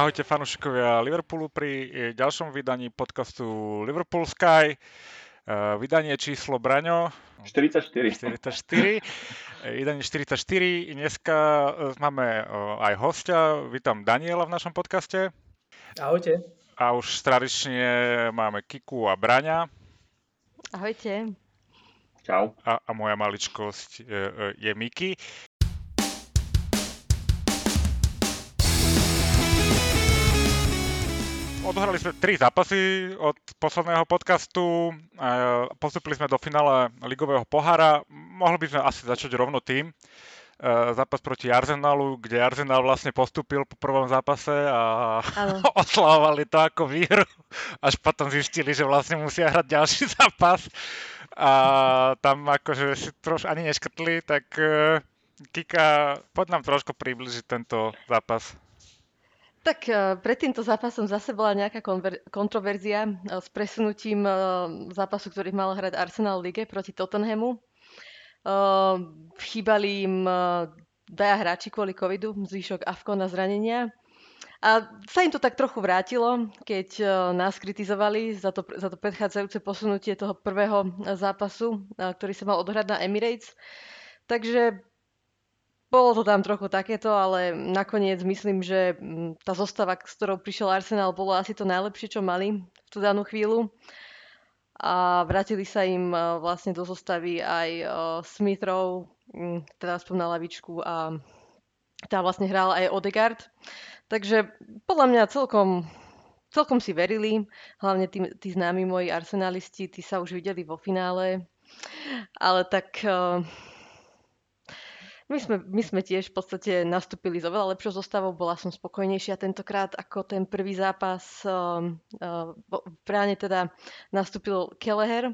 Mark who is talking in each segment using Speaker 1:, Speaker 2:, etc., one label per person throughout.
Speaker 1: Ahojte fanúšikovia Liverpoolu pri eh, ďalšom vydaní podcastu Liverpool Sky. Uh, vydanie číslo Braňo.
Speaker 2: 44.
Speaker 1: 44. Vydanie 44. Dneska eh, máme aj hostia. Vítam Daniela v našom podcaste.
Speaker 3: Ahojte.
Speaker 1: A už tradične máme Kiku a Braňa.
Speaker 4: Ahojte.
Speaker 2: Čau.
Speaker 1: A, a moja maličkosť je, je Miki. Odohrali sme tri zápasy od posledného podcastu. Postupili sme do finále ligového pohára. Mohli by sme asi začať rovno tým. E, zápas proti Arsenalu, kde Arsenal vlastne postupil po prvom zápase a oslavovali to ako výhru. Až potom zistili, že vlastne musia hrať ďalší zápas. A tam akože si troš ani neškrtli, tak e, Kika, poď nám trošku približiť tento zápas.
Speaker 4: Tak e, pred týmto zápasom zase bola nejaká konver- kontroverzia e, s presunutím e, zápasu, ktorý mal hrať Arsenal Lige proti Tottenhamu. Chýbali im dvaja hráči kvôli covidu, zvyšok Afko na zranenia. A sa im to tak trochu vrátilo, keď nás kritizovali za to, za to predchádzajúce posunutie toho prvého zápasu, ktorý sa mal odohrať na Emirates. Takže bolo to tam trochu takéto, ale nakoniec myslím, že mm, tá zostava, s ktorou prišiel Arsenal, bolo asi to najlepšie, čo mali v tú danú chvíľu. A vrátili sa im e, vlastne do zostavy aj e, Smithrow, mm, teda aspoň na lavičku a tam vlastne hral aj Odegaard. Takže podľa mňa celkom, celkom si verili, hlavne tí, tí známi moji arsenalisti, tí sa už videli vo finále. Ale tak uh, my sme, my sme tiež v podstate nastúpili s oveľa lepšou zostavou, bola som spokojnejšia tentokrát ako ten prvý zápas. Uh, uh, v bráne teda nastúpil Kelleher,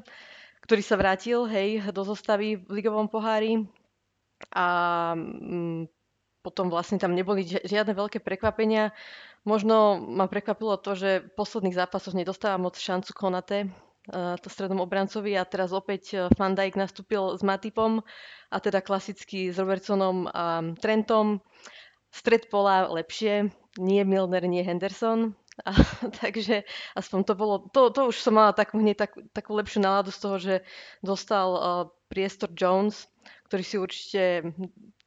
Speaker 4: ktorý sa vrátil hej, do zostavy v ligovom pohári a um, potom vlastne tam neboli žiadne veľké prekvapenia. Možno ma prekvapilo to, že v posledných zápasoch nedostáva moc šancu Konate, to strednom obrancovi a teraz opäť Van Dijk nastúpil s Matipom a teda klasicky s Robertsonom a Trentom. Stred pola lepšie, nie Milner, nie Henderson. A, takže aspoň to bolo, to, to už som mala takú, hneď tak, takú lepšiu náladu z toho, že dostal uh, priestor Jones, ktorý si určite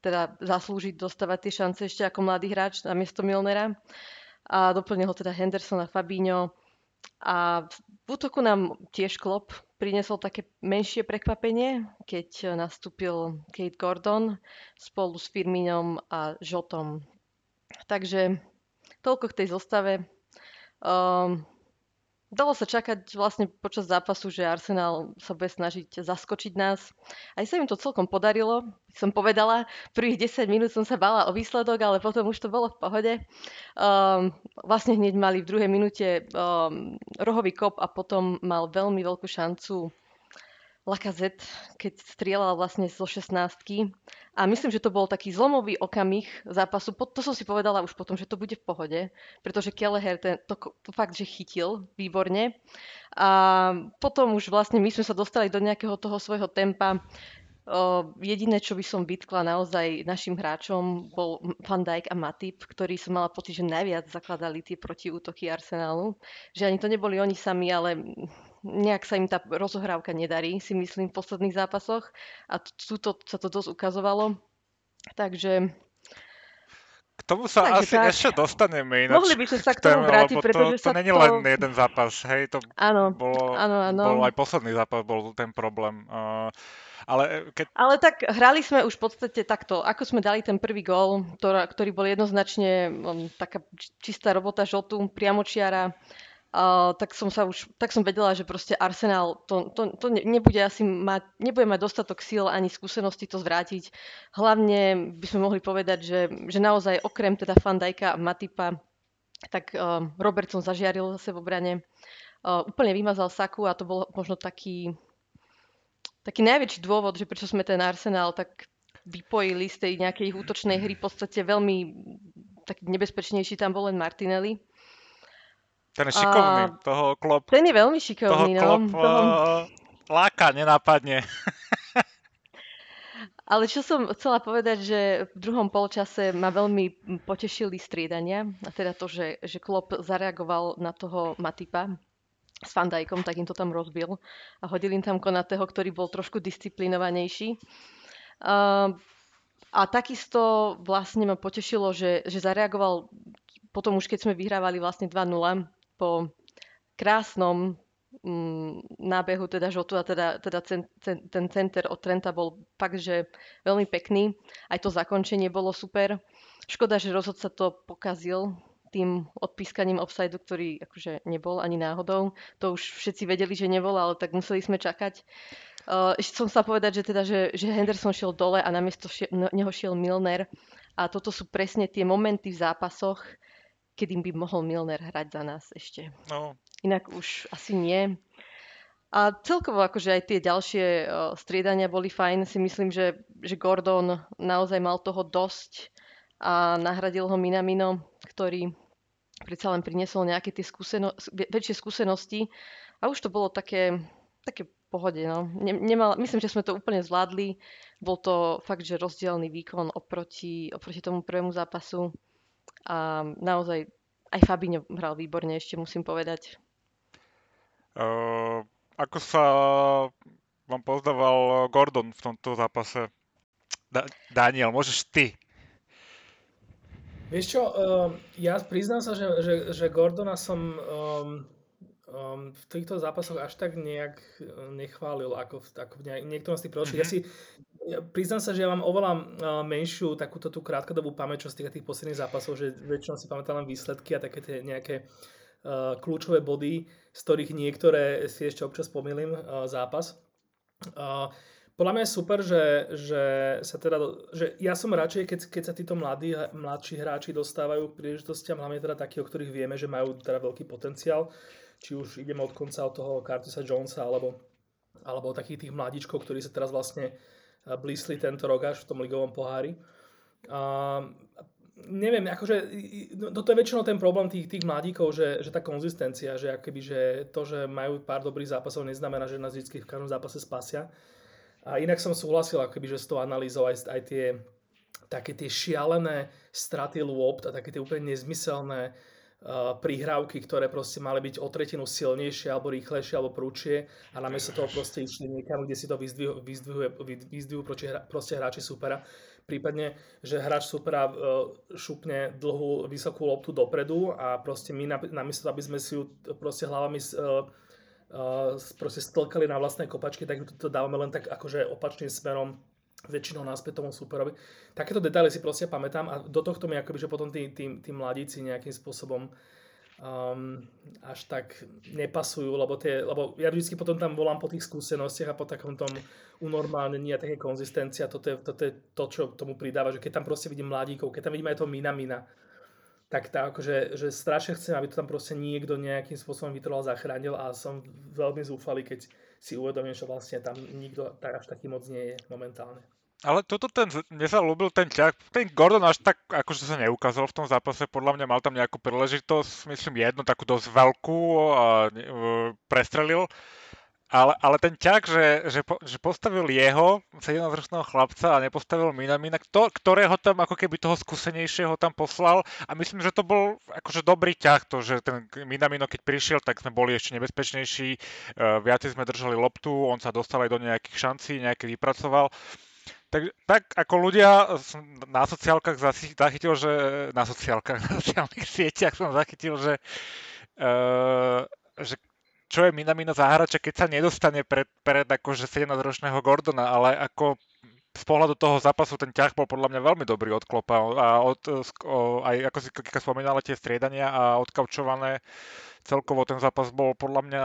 Speaker 4: teda zaslúži dostávať tie šance ešte ako mladý hráč na miesto Milnera. A doplnil ho teda Henderson a Fabinho a v útoku nám tiež Klopp priniesol také menšie prekvapenie, keď nastúpil Kate Gordon spolu s Firminom a Žotom. Takže toľko k tej zostave. Um, Dalo sa čakať vlastne počas zápasu, že Arsenal sa bude snažiť zaskočiť nás. Aj sa im to celkom podarilo. Som povedala, prvých 10 minút som sa bála o výsledok, ale potom už to bolo v pohode. Um, vlastne hneď mali v druhej minúte um, rohový kop a potom mal veľmi veľkú šancu Lacazette, keď strieľal vlastne zo 16 a myslím, že to bol taký zlomový okamih zápasu. To som si povedala už potom, že to bude v pohode, pretože Kelleher ten, to, to fakt, že chytil výborne. A potom už vlastne my sme sa dostali do nejakého toho svojho tempa. Jediné, čo by som vytkla naozaj našim hráčom, bol Van Dijk a Matip, ktorí som mala pocit, že najviac zakladali tie protiútoky Arsenálu. Že ani to neboli oni sami, ale nejak sa im tá rozohrávka nedarí, si myslím, v posledných zápasoch. A tuto sa to dosť ukazovalo. Takže
Speaker 1: k tomu sa Takže asi tak. ešte dostaneme
Speaker 4: ináč. Mohli by sme sa k tomu vrátiť, pretože
Speaker 1: to, to není to... len jeden zápas, hej, to
Speaker 4: áno,
Speaker 1: bolo,
Speaker 4: áno, áno.
Speaker 1: bolo aj posledný zápas, bol ten problém. Uh, ale, keď...
Speaker 4: ale tak hrali sme už v podstate takto, ako sme dali ten prvý gól, ktorý bol jednoznačne um, taká čistá robota žotu, priamočiara, Tak som sa už, tak som vedela, že proste Arsenal to, to, to nebude asi mať, nebude mať dostatok síl ani skúsenosti to zvrátiť. Hlavne by sme mohli povedať, že, že naozaj okrem teda Fandajka a Matipa, tak uh, Robertson zažiaril zase v obrane. Uh, úplne vymazal Saku a to bol možno taký, taký najväčší dôvod, že prečo sme ten Arsenal tak vypojili z tej nejakej útočnej hry. V podstate veľmi taký nebezpečnejší tam bol len Martinelli
Speaker 1: ten je šikovný, a... toho klop.
Speaker 4: Ten je veľmi šikovný,
Speaker 1: toho
Speaker 4: no.
Speaker 1: Klop, toho... láka nenápadne.
Speaker 4: Ale čo som chcela povedať, že v druhom polčase ma veľmi potešili striedania. A teda to, že, že Klopp zareagoval na toho Matipa s Fandajkom, tak im to tam rozbil. A hodil im tam Konatého, ktorý bol trošku disciplinovanejší. Uh, a takisto vlastne ma potešilo, že, že zareagoval potom už keď sme vyhrávali vlastne 2-0 po krásnom mm, nábehu teda žotu a teda, teda ten, ten, ten center od Trenta bol fakt, že veľmi pekný. Aj to zakončenie bolo super. Škoda, že rozhodca to pokazil tým odpískaním offside, ktorý akože nebol ani náhodou. To už všetci vedeli, že nebol, ale tak museli sme čakať. Uh, ešte som sa povedať, že, teda, že, že Henderson šiel dole a namiesto šie, neho šiel Milner. A toto sú presne tie momenty v zápasoch, kedy by mohol Milner hrať za nás ešte. No, inak už asi nie. A celkovo akože aj tie ďalšie striedania boli fajn. Si myslím, že, že Gordon naozaj mal toho dosť a nahradil ho Minamino, ktorý predsa len priniesol nejaké tie skúseno- väčšie skúsenosti a už to bolo také, také pohode. No. Ne, nemal, myslím, že sme to úplne zvládli. Bol to fakt, že rozdielný výkon oproti, oproti tomu prvému zápasu a naozaj aj Fabinho hral výborne, ešte musím povedať.
Speaker 1: Uh, ako sa vám pozdával Gordon v tomto zápase? Da- Daniel, môžeš ty.
Speaker 2: Vieš čo, uh, ja priznám sa, že, že, že Gordona som um, um, v týchto zápasoch až tak nejak nechválil, ako v, ako v niektorom z tých Mm-hmm. Ja si ja priznám sa, že ja mám oveľa uh, menšiu takúto tú krátkodobú pamäť, čo z tých, tých posledných zápasov, že väčšinou si pamätám len výsledky a také tie nejaké uh, kľúčové body, z ktorých niektoré si ešte občas pomýlim uh, zápas. Uh, podľa mňa je super, že, že sa teda, že ja som radšej, keď, keď sa títo mladí, mladší hráči dostávajú k príležitostiam, hlavne teda takí, o ktorých vieme, že majú teda veľký potenciál, či už ideme od konca od toho Curtisa Jonesa, alebo, alebo takých tých mladičkov, ktorí sa teraz vlastne blísli tento rok až v tom ligovom pohári. Uh, neviem, akože no, toto je väčšinou ten problém tých, tých mladíkov, že, že tá konzistencia, že akoby, že to, že majú pár dobrých zápasov, neznamená, že nás vždy v každom zápase spasia. A inak som súhlasil akoby, že s tou analýzou aj, aj tie také tie šialené straty lôb a také tie úplne nezmyselné prihrávky, ktoré proste mali byť o tretinu silnejšie alebo rýchlejšie alebo prúčie a namiesto toho proste išli niekam, kde si to vyzdvihujú, vyzdvihujú, vyzdvihujú proste hráči supera. Prípadne, že hráč supera e, šupne dlhú, vysokú loptu dopredu a proste my namiesto, aby sme si ju proste hlavami uh, proste stlkali na vlastné kopačky, tak to dávame len tak akože opačným smerom väčšinou náspäť tomu superovi. Takéto detaily si proste pamätám a do tohto mi akoby, že potom tí, tí, tí mladíci nejakým spôsobom um, až tak nepasujú, lebo, tie, lebo ja vždy potom tam volám po tých skúsenostiach a po takom tom unormálnení a také konzistencia. Toto je, toto je to, čo tomu pridáva, že keď tam proste vidím mladíkov, keď tam vidím aj to Mina Mina, tak tá, akože, že strašne chcem, aby to tam proste niekto nejakým spôsobom vytrval, zachránil a som veľmi zúfalý, keď si uvedomím, že vlastne tam nikto tak až taký moc nie je momentálne.
Speaker 1: Ale toto ten, mne sa ľúbil ten ťah, ten Gordon až tak akože sa neukázal v tom zápase, podľa mňa mal tam nejakú príležitosť, myslím jednu takú dosť veľkú a e, prestrelil. Ale, ale ten ťah, že, že, že postavil jeho, 17-ročného chlapca a nepostavil Minamina, kto, ktorého tam ako keby toho skúsenejšieho tam poslal a myslím, že to bol akože dobrý ťah, to, že ten Minamino keď prišiel, tak sme boli ešte nebezpečnejší, uh, viacej sme držali loptu, on sa dostal aj do nejakých šancí, nejaké vypracoval. Tak, tak ako ľudia na sociálkach zachytil, že na sociálkach, na sociálnych sieťach som zachytil, že, uh, že čo je Minamino za hráča, keď sa nedostane pred, pred akože 17-ročného Gordona, ale ako z pohľadu toho zápasu ten ťah bol podľa mňa veľmi dobrý od Klopa a od, o, aj ako si Kika spomínala tie striedania a odkaučované celkovo ten zápas bol podľa mňa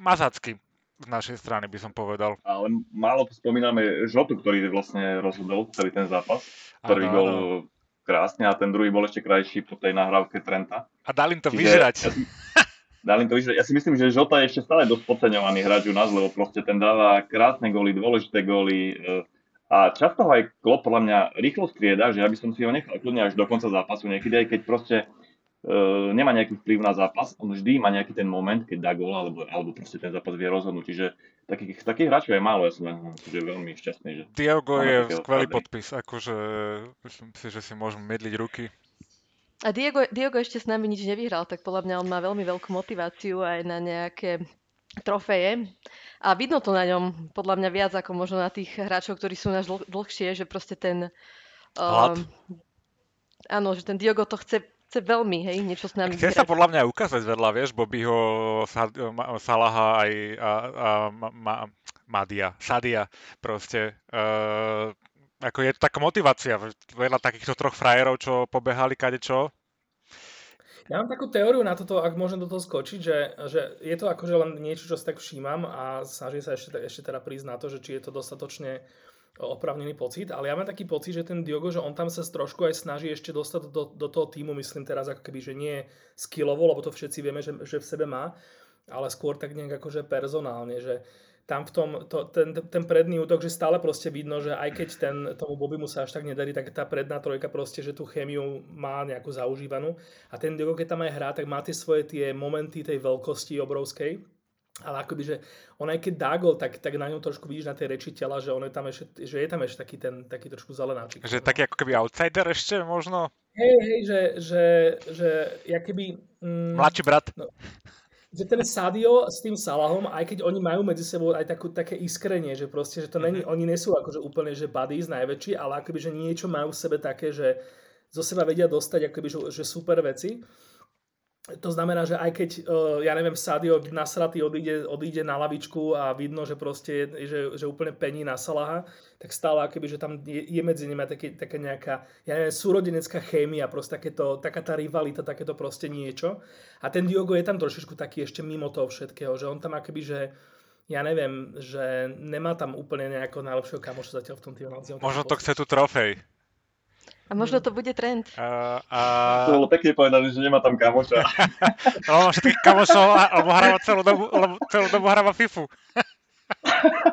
Speaker 1: mazácky z našej strany, by som povedal.
Speaker 3: Ale málo spomíname Žotu, ktorý vlastne rozhodol celý ten zápas. Prvý ano, gol krásne a ten druhý bol ešte krajší po tej nahrávke Trenta.
Speaker 1: A dali im to Čiže vyžrať.
Speaker 3: Dali to vyžrať. Ja si myslím, že Žota je ešte stále dosť podceňovaný hráč u nás, lebo proste ten dáva krásne góly, dôležité góly. E, a často ho aj Klopp podľa mňa rýchlo strieda, že ja by som si ho nechal kľudne až do konca zápasu niekedy, aj keď proste uh, nemá nejaký vplyv na zápas, on vždy má nejaký ten moment, keď dá gól, alebo, alebo proste ten zápas vie rozhodnúť. Čiže takých, takých hráčov je málo, ja som že veľmi šťastný. Že
Speaker 1: Diogo je skvelý podpis, akože myslím si, že si môžeme medliť ruky.
Speaker 4: A Diego, Diego ešte s nami nič nevyhral, tak podľa mňa on má veľmi veľkú motiváciu aj na nejaké trofeje. A vidno to na ňom, podľa mňa viac ako možno na tých hráčov, ktorí sú náš dlh- dlhšie, že proste ten...
Speaker 1: Um,
Speaker 4: áno, že ten Diogo to chce, chce veľmi, hej, niečo s nami
Speaker 1: Chce sa podľa mňa ukázať vedľa, vieš, Bobbyho, Salaha aj a, a, a, Madia, Sadia proste. Uh, ako je to taká motivácia, veľa takýchto troch frajerov, čo pobehali kadečo.
Speaker 2: Ja mám takú teóriu na toto, ak môžem do toho skočiť, že, že je to akože len niečo, čo si tak všímam a snažím sa ešte, ešte teda prísť na to, že či je to dostatočne opravnený pocit, ale ja mám taký pocit, že ten Diogo, že on tam sa trošku aj snaží ešte dostať do, do toho týmu, myslím teraz ako keby, že nie skillovo, lebo to všetci vieme, že, že v sebe má, ale skôr tak nejak akože personálne, že tam v tom, to, ten, ten predný útok, že stále proste vidno, že aj keď ten, tomu mu sa až tak nedarí, tak tá predná trojka proste, že tú chémiu má nejakú zaužívanú. A ten Diogo, keď tam aj hrá, tak má tie svoje tie momenty tej veľkosti obrovskej. Ale akoby, že on aj keď dá gol, tak, tak na ňom trošku vidíš na tej reči tela, že, on je tam ešte, že je tam ešte taký ten taký trošku zelenáčik.
Speaker 1: Že taký ako keby outsider ešte možno?
Speaker 2: Hej, hej, že, že, že ja keby...
Speaker 1: Mm, Mladší brat. No,
Speaker 2: že ten Sadio s tým Salahom, aj keď oni majú medzi sebou aj takú, také iskrenie, že proste, že to není, mm-hmm. oni nie sú akože úplne, že buddies najväčší, ale akoby, že niečo majú v sebe také, že zo seba vedia dostať akoby, že, že super veci to znamená, že aj keď, ja neviem, Sadio nasratý odíde, odíde na lavičku a vidno, že proste, že, že úplne pení na Salaha, tak stále akoby, že tam je, je medzi nimi také, taká nejaká, ja neviem, súrodenecká chémia, proste takéto, taká tá rivalita, takéto proste niečo. A ten Diogo je tam trošičku taký ešte mimo toho všetkého, že on tam akoby, že ja neviem, že nemá tam úplne nejakého najlepšieho kamoša zatiaľ v tom týmu.
Speaker 1: Možno to chce tu trofej.
Speaker 4: A možno to bude trend. A,
Speaker 3: a... To bolo pekne povedané, že nemá tam kamoša.
Speaker 1: no, všetkých kamošov, alebo hráva celú dobu, celú dobu hráva FIFU.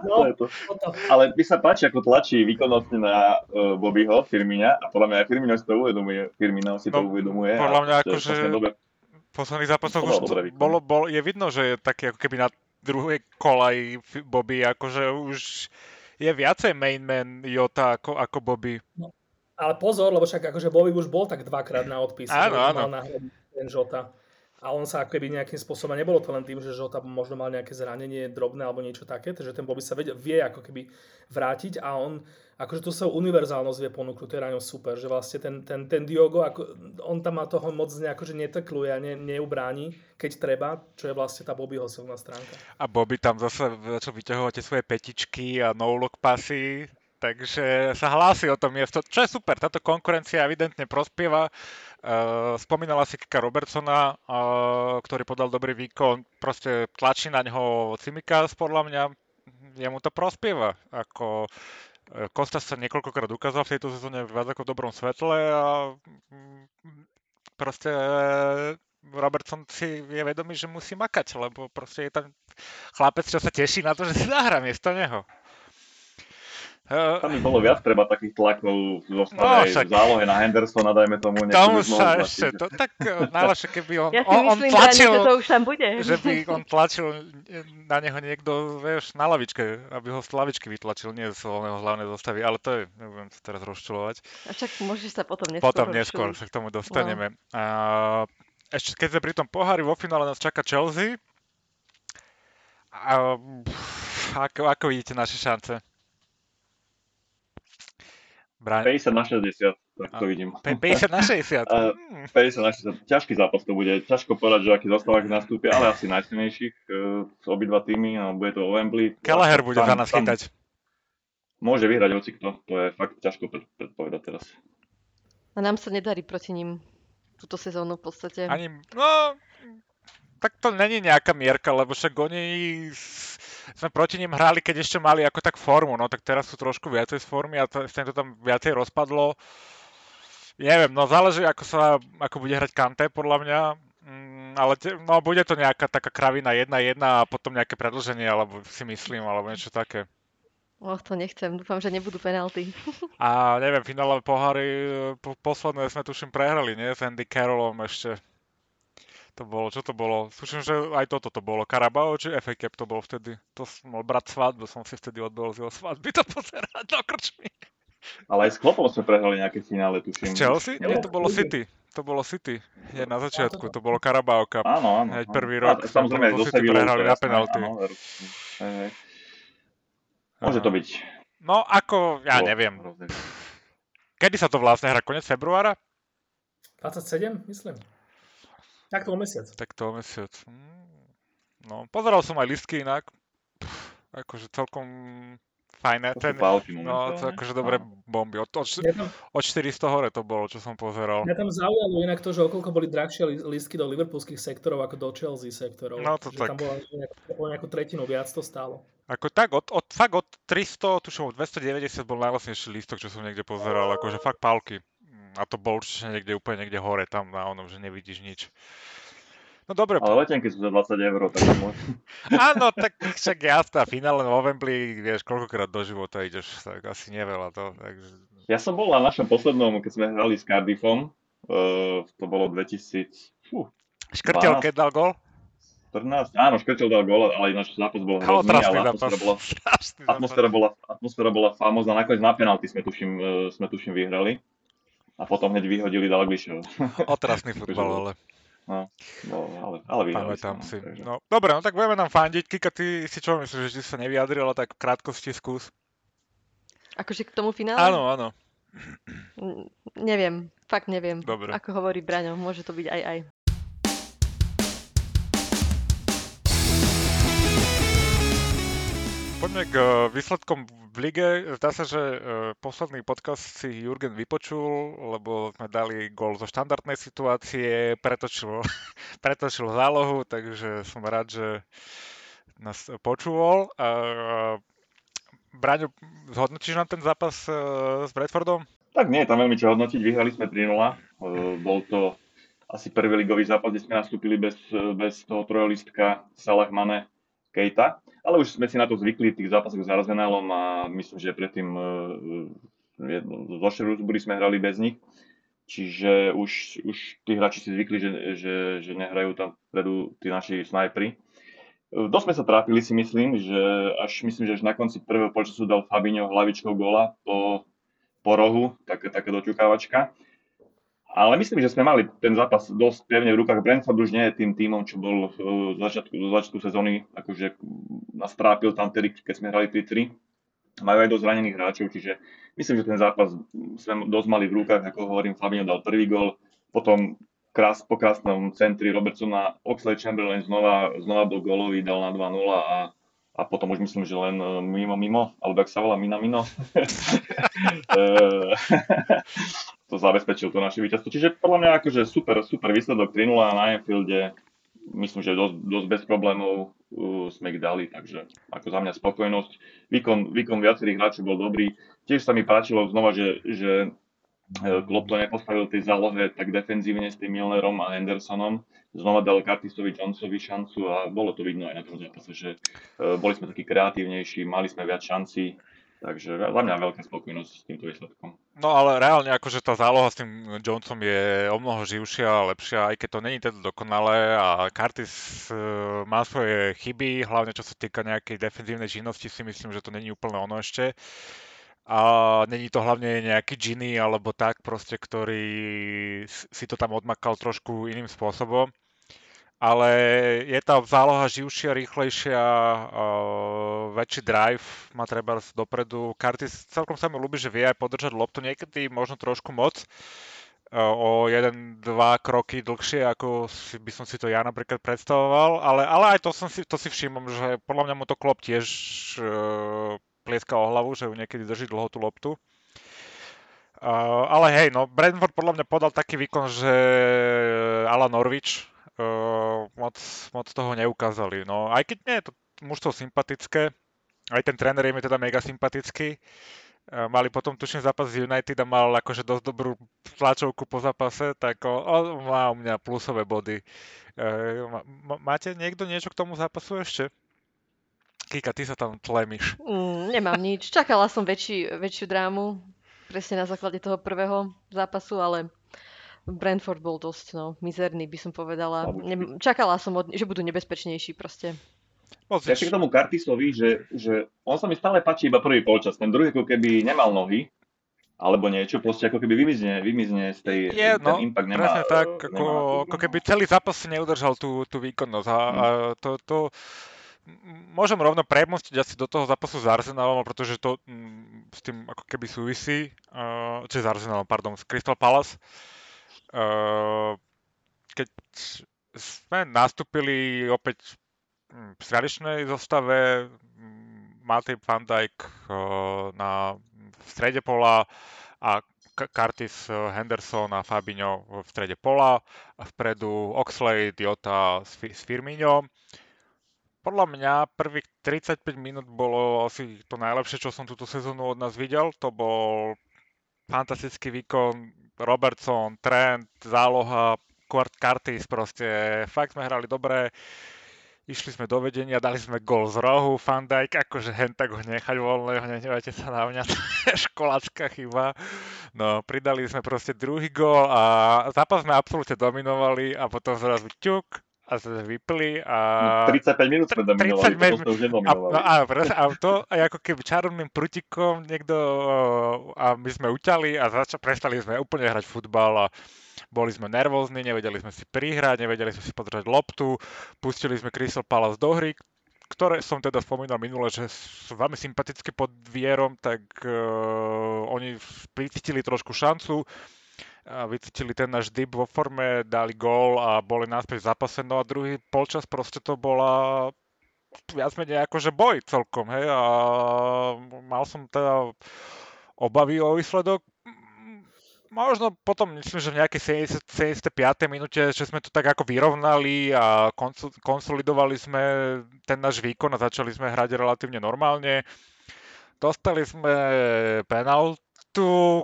Speaker 3: No, to to. Ale mi sa páči, ako tlačí výkonnostne na uh, Bobbyho, Firmina, a podľa mňa aj Firmino si to uvedomuje. Firmino si to no, uvedomuje.
Speaker 1: Podľa mňa akože v posledných zápasoch už bolo, bolo, je vidno, že je taký ako keby na druhej kolaj Bobby, akože už je viacej main man Jota ako, ako Bobby. No.
Speaker 2: Ale pozor, lebo však akože Bobby už bol tak dvakrát na odpis.
Speaker 1: Áno, áno.
Speaker 2: Mal ten Žota. A on sa ako keby nejakým spôsobom, nebolo to len tým, že Žota možno mal nejaké zranenie drobné alebo niečo také, takže ten Bobby sa vie, vie ako keby vrátiť a on akože tú svoju univerzálnosť vie ponúknuť, to je na ňom super, že vlastne ten, ten, ten Diogo, ako, on tam má toho moc nejako, že netekluje a ne, neubráni, keď treba, čo je vlastne tá Bobbyho silná stránka.
Speaker 1: A Bobby tam zase začal vyťahovať tie svoje petičky a no-look pasy, takže sa hlási o to miesto, čo je super, táto konkurencia evidentne prospieva. Uh, spomínala si Kika Robertsona, uh, ktorý podal dobrý výkon, proste tlačí na ňo Cimikas, podľa mňa, jemu to prospieva. Ako, Kostas sa niekoľkokrát ukázal v tejto sezóne viac ako v dobrom svetle a mm, proste Robertson si je vedomý, že musí makať, lebo proste je tam chlapec, čo sa teší na to, že si zahrá miesto neho.
Speaker 3: Tam by bolo viac treba takých tlakov v zostave, no, však... zálohe na Hendersona, dajme tomu.
Speaker 1: Tomu sa ešte, to, tak eh, najlepšie, keby on,
Speaker 4: ja
Speaker 1: on,
Speaker 4: on
Speaker 1: tlačil,
Speaker 4: že to už tam bude.
Speaker 1: že by on tlačil na neho niekto, vieš, na lavičke, aby ho z lavičky vytlačil, nie z voľného hlavnej zostavy, ale to je, nebudem to teraz rozčulovať.
Speaker 4: A však môžeš sa potom neskôr
Speaker 1: Potom neskôr sa k tomu dostaneme. No. A, ešte keď sme pri tom pohári, vo finále nás čaká Chelsea. A, ako, ako vidíte naše šance?
Speaker 3: Bra... 50 na 60, tak to vidím.
Speaker 1: 50 na 60? 50
Speaker 3: na 60. Ťažký zápas to bude. Ťažko povedať, že aký zostávak nastúpia, ale asi najsilnejších uh, z obidva týmy a bude to o Wembley.
Speaker 1: Kelleher bude tam, za nás chytať.
Speaker 3: Môže vyhrať hoci kto, to je fakt ťažko predpovedať teraz.
Speaker 4: A nám sa nedarí proti ním túto sezónu v podstate.
Speaker 1: Ani, no, tak to není nejaká mierka, lebo však oni sme proti ním hrali, keď ešte mali ako tak formu, no tak teraz sú trošku viacej z formy a to, to tam viacej rozpadlo. Neviem, no záleží, ako sa, ako bude hrať Kante, podľa mňa, mm, ale te, no bude to nejaká taká kravina 1-1 a potom nejaké predlženie, alebo si myslím, alebo niečo také.
Speaker 4: Och, to nechcem, dúfam, že nebudú penalty.
Speaker 1: A neviem, finálové poháry, po, posledné sme tuším prehrali, nie? S Andy Carrollom ešte To bolo, čo to bolo? Sluším, že aj toto to bolo. Carabao či FA Cup to bolo vtedy? To som mal brat svadbu, som si vtedy odbol z jeho svadby to pozerať do krčmy.
Speaker 3: Ale aj s Kloppom sme prehrali nejaké finále, tuším.
Speaker 1: S Chelsea? Nie, to bolo City. To bolo City. Je na začiatku, to bolo Carabao Cup.
Speaker 3: Áno, áno.
Speaker 1: Hneď prvý
Speaker 3: A
Speaker 1: rok.
Speaker 3: samozrejme aj
Speaker 1: to
Speaker 3: do
Speaker 1: City prehrali na penalty.
Speaker 3: Môže to byť.
Speaker 1: No ako, ja
Speaker 3: Bolo
Speaker 1: neviem. Kedy sa to vlastne hrá? Konec februára?
Speaker 2: 27, myslím. Tak to o mesiac.
Speaker 1: Tak to o mesiac. Mm, No, pozeral som aj listky inak. Pff, akože celkom fajné.
Speaker 3: To
Speaker 1: Ten, no, to akože dobré
Speaker 3: Áno.
Speaker 1: bomby. Od, od,
Speaker 2: tam,
Speaker 1: od 400 hore to bolo, čo som pozeral.
Speaker 2: mňa tam zaujalo inak to, že okolko boli drahšie li- listky do liverpoolských sektorov ako do Chelsea sektorov.
Speaker 1: No, to
Speaker 2: že
Speaker 1: tak.
Speaker 2: tam bola nejakú, nejakú tretinu viac to stálo.
Speaker 1: Ako tak, od, od, fakt od 300, tuším od 290 bol najlasnejší lístok, čo som niekde pozeral, akože fakt palky. A to bol určite niekde úplne niekde hore, tam na onom, že nevidíš nič. No dobre,
Speaker 3: Ale letenky sú za 20 eur, tak
Speaker 1: áno, tak však jasná, finále vo Wembley, vieš, koľkokrát do života ideš, tak asi neveľa to, takže...
Speaker 3: Ja som bol na našom poslednom, keď sme hrali s Cardiffom, uh, to bolo 2000, fú,
Speaker 1: Škrtel, keď dal gol?
Speaker 3: 14, áno, Škrtel dal gól, ale ináč zápas bol hrozný, ale
Speaker 1: zápas.
Speaker 3: atmosféra bola, atmosféra bola, atmosféra bola famózna, nakoniec na penalty sme tuším, uh, sme tuším vyhrali. A potom hneď vyhodili Dalglišov.
Speaker 1: Otrasný futbal, ale
Speaker 3: No, no, ale, ale vyhrali
Speaker 1: pamätám
Speaker 3: sme,
Speaker 1: si.
Speaker 3: no, takže.
Speaker 1: No, dobre, no tak budeme nám fandiť. Kika, ty si čo myslíš, že ti sa nevyjadrila, tak krátkosti skús.
Speaker 4: Akože k tomu finále?
Speaker 1: Áno, áno.
Speaker 4: Neviem, fakt neviem.
Speaker 1: Dobre.
Speaker 4: Ako hovorí Braňo, môže to byť aj aj.
Speaker 1: Poďme k eh, výsledkom v lige. Zdá sa, že eh, posledný podcast si Jurgen vypočul, lebo sme dali gól zo štandardnej situácie, pretočil, pretočil zálohu, takže som rád, že nás počúval. Braňo, zhodnotíš nám ten zápas eh, s Bradfordom?
Speaker 3: Tak nie tam veľmi čo hodnotiť, vyhrali sme 3-0. Uh, Bol to asi prvý ligový zápas, kde sme nastúpili bez, bez toho trojolistka Salah, Mane, Keita. Ale už sme si na to zvykli tých zápasoch s Arsenalom a myslím, že predtým zo Shrewsbury sme hrali bez nich. Čiže už, už tí hráči si zvykli, že, že, že nehrajú tam vpredu tí naši snajpri. Uh, Dosť sme sa trápili si myslím, že až myslím, že až na konci prvého počasu dal Fabinho hlavičkou gola po po rohu, tak, taká doťukávačka. Ale myslím, že sme mali ten zápas dosť pevne v rukách. Brentford už nie je tým týmom, čo bol v začiatku, do začiatku sezóny, akože nás trápil tam tedy, keď sme hrali 3-3. Majú aj dosť zranených hráčov, čiže myslím, že ten zápas sme dosť mali v rukách, ako hovorím, Fabinho dal prvý gol, potom krás, po krásnom centri Robertsona Oxlade Chamberlain znova, znova bol golový, dal na 2-0 a a potom už myslím, že len e, mimo mimo, alebo ak sa volá Mina Mino, to zabezpečil to naše víťazstvo. Čiže podľa mňa akože super, super výsledok 3 na Anfielde, myslím, že dosť, dosť bez problémov uh, sme ich dali, takže ako za mňa spokojnosť. Výkon, výkon viacerých hráčov bol dobrý. Tiež sa mi páčilo znova, že, že Klopp to nepostavil tej zálohe tak defenzívne s tým Milnerom a Hendersonom. Znova dal Curtisovi Jonesovi šancu a bolo to vidno aj na tom že uh, boli sme takí kreatívnejší, mali sme viac šancí. Takže za mňa veľká spokojnosť s týmto výsledkom.
Speaker 1: No ale reálne akože tá záloha s tým Jonesom je o mnoho živšia a lepšia, aj keď to není teda dokonalé a Curtis uh, má svoje chyby, hlavne čo sa týka nejakej defenzívnej činnosti si myslím, že to není úplne ono ešte. A není to hlavne nejaký Ginny alebo tak proste, ktorý si to tam odmakal trošku iným spôsobom. Ale je tá záloha živšia, rýchlejšia, uh, väčší drive má treba dopredu. Curtis celkom sa mi ľúbi, že vie aj podržať loptu, niekedy možno trošku moc, uh, o jeden, dva kroky dlhšie, ako si, by som si to ja napríklad predstavoval, ale, ale aj to, som si, to si všimol, že podľa mňa mu to klop tiež uh, plieska o hlavu, že ju niekedy drží dlho tú loptu. Uh, ale hej, no Brentford podľa mňa podal taký výkon, že Alan Norwich uh, moc, moc toho neukázali. No aj keď nie je to mužstvo sympatické, aj ten tréner je mi teda mega sympatický. Uh, mali potom tuším zápas z United a mal akože dosť dobrú tlačovku po zápase, tak o, o, má u mňa plusové body. Uh, má, máte niekto niečo k tomu zápasu ešte? Kika, ty sa tam tlemíš.
Speaker 4: Mm, nemám nič. Čakala som väčší, väčšiu drámu, presne na základe toho prvého zápasu, ale Brentford bol dosť no, mizerný, by som povedala. Ne, čakala som, od, že budú nebezpečnejší proste.
Speaker 3: Ja ešte k tomu Kartisovi, že, že on sa mi stále páči iba prvý polčas. Ten druhý ako keby nemal nohy, alebo niečo, proste ako keby vymizne, vymizne z tej,
Speaker 1: Je,
Speaker 3: ten
Speaker 1: no,
Speaker 3: impact nemá.
Speaker 1: presne tak,
Speaker 3: nemá
Speaker 1: ako,
Speaker 3: tú-
Speaker 1: ako keby celý zápas si neudržal tú, tú výkonnosť a, a to, to m- môžem rovno premostiť asi do toho zápasu s Arsenalom, pretože to mm, s tým ako keby súvisí, uh, či s Arsenalom, pardon, s Crystal Palace. Uh, keď sme nastúpili opäť mm, v tradičnej zostave, mm, Matej Van Dijk uh, na, strede pola a Curtis eh, Henderson a Fabinho v strede pola a vpredu Oxlade, Diota s Firmino. Podľa mňa prvých 35 minút bolo asi to najlepšie, čo som túto sezónu od nás videl. To bol fantastický výkon Robertson, Trent, záloha, Curtis, proste fakt sme hrali dobre. Išli sme do vedenia, dali sme gol z rohu, Van Dijk, akože hen tak ho nechať voľného, nehnevajte sa na mňa, to je školácká chyba. No, pridali sme proste druhý gól a zápas sme absolútne dominovali a potom zrazu ťuk a sme vypli a...
Speaker 3: 35 minút sme
Speaker 1: 30
Speaker 3: dominovali, potom
Speaker 1: minút.
Speaker 3: sme už
Speaker 1: A, no
Speaker 3: nedominovali.
Speaker 1: presne, a to aj ako keby čarovným prutikom niekto a my sme uťali a zača, prestali sme úplne hrať futbal a boli sme nervózni, nevedeli sme si prihrať, nevedeli sme si podržať loptu, pustili sme Crystal Palace do hry, ktoré som teda spomínal minule, že sú veľmi sympatické pod Vierom, tak uh, oni pricítili trošku šancu, a vycítili ten náš dip vo forme, dali gól a boli náspäť v. No a druhý polčas proste to bola viac menej akože boj celkom, hej, a mal som teda obavy o výsledok. Možno potom, myslím, že v nejakej 70, 75. minúte, že sme to tak ako vyrovnali a konso- konsolidovali sme ten náš výkon a začali sme hrať relatívne normálne. Dostali sme penaltu,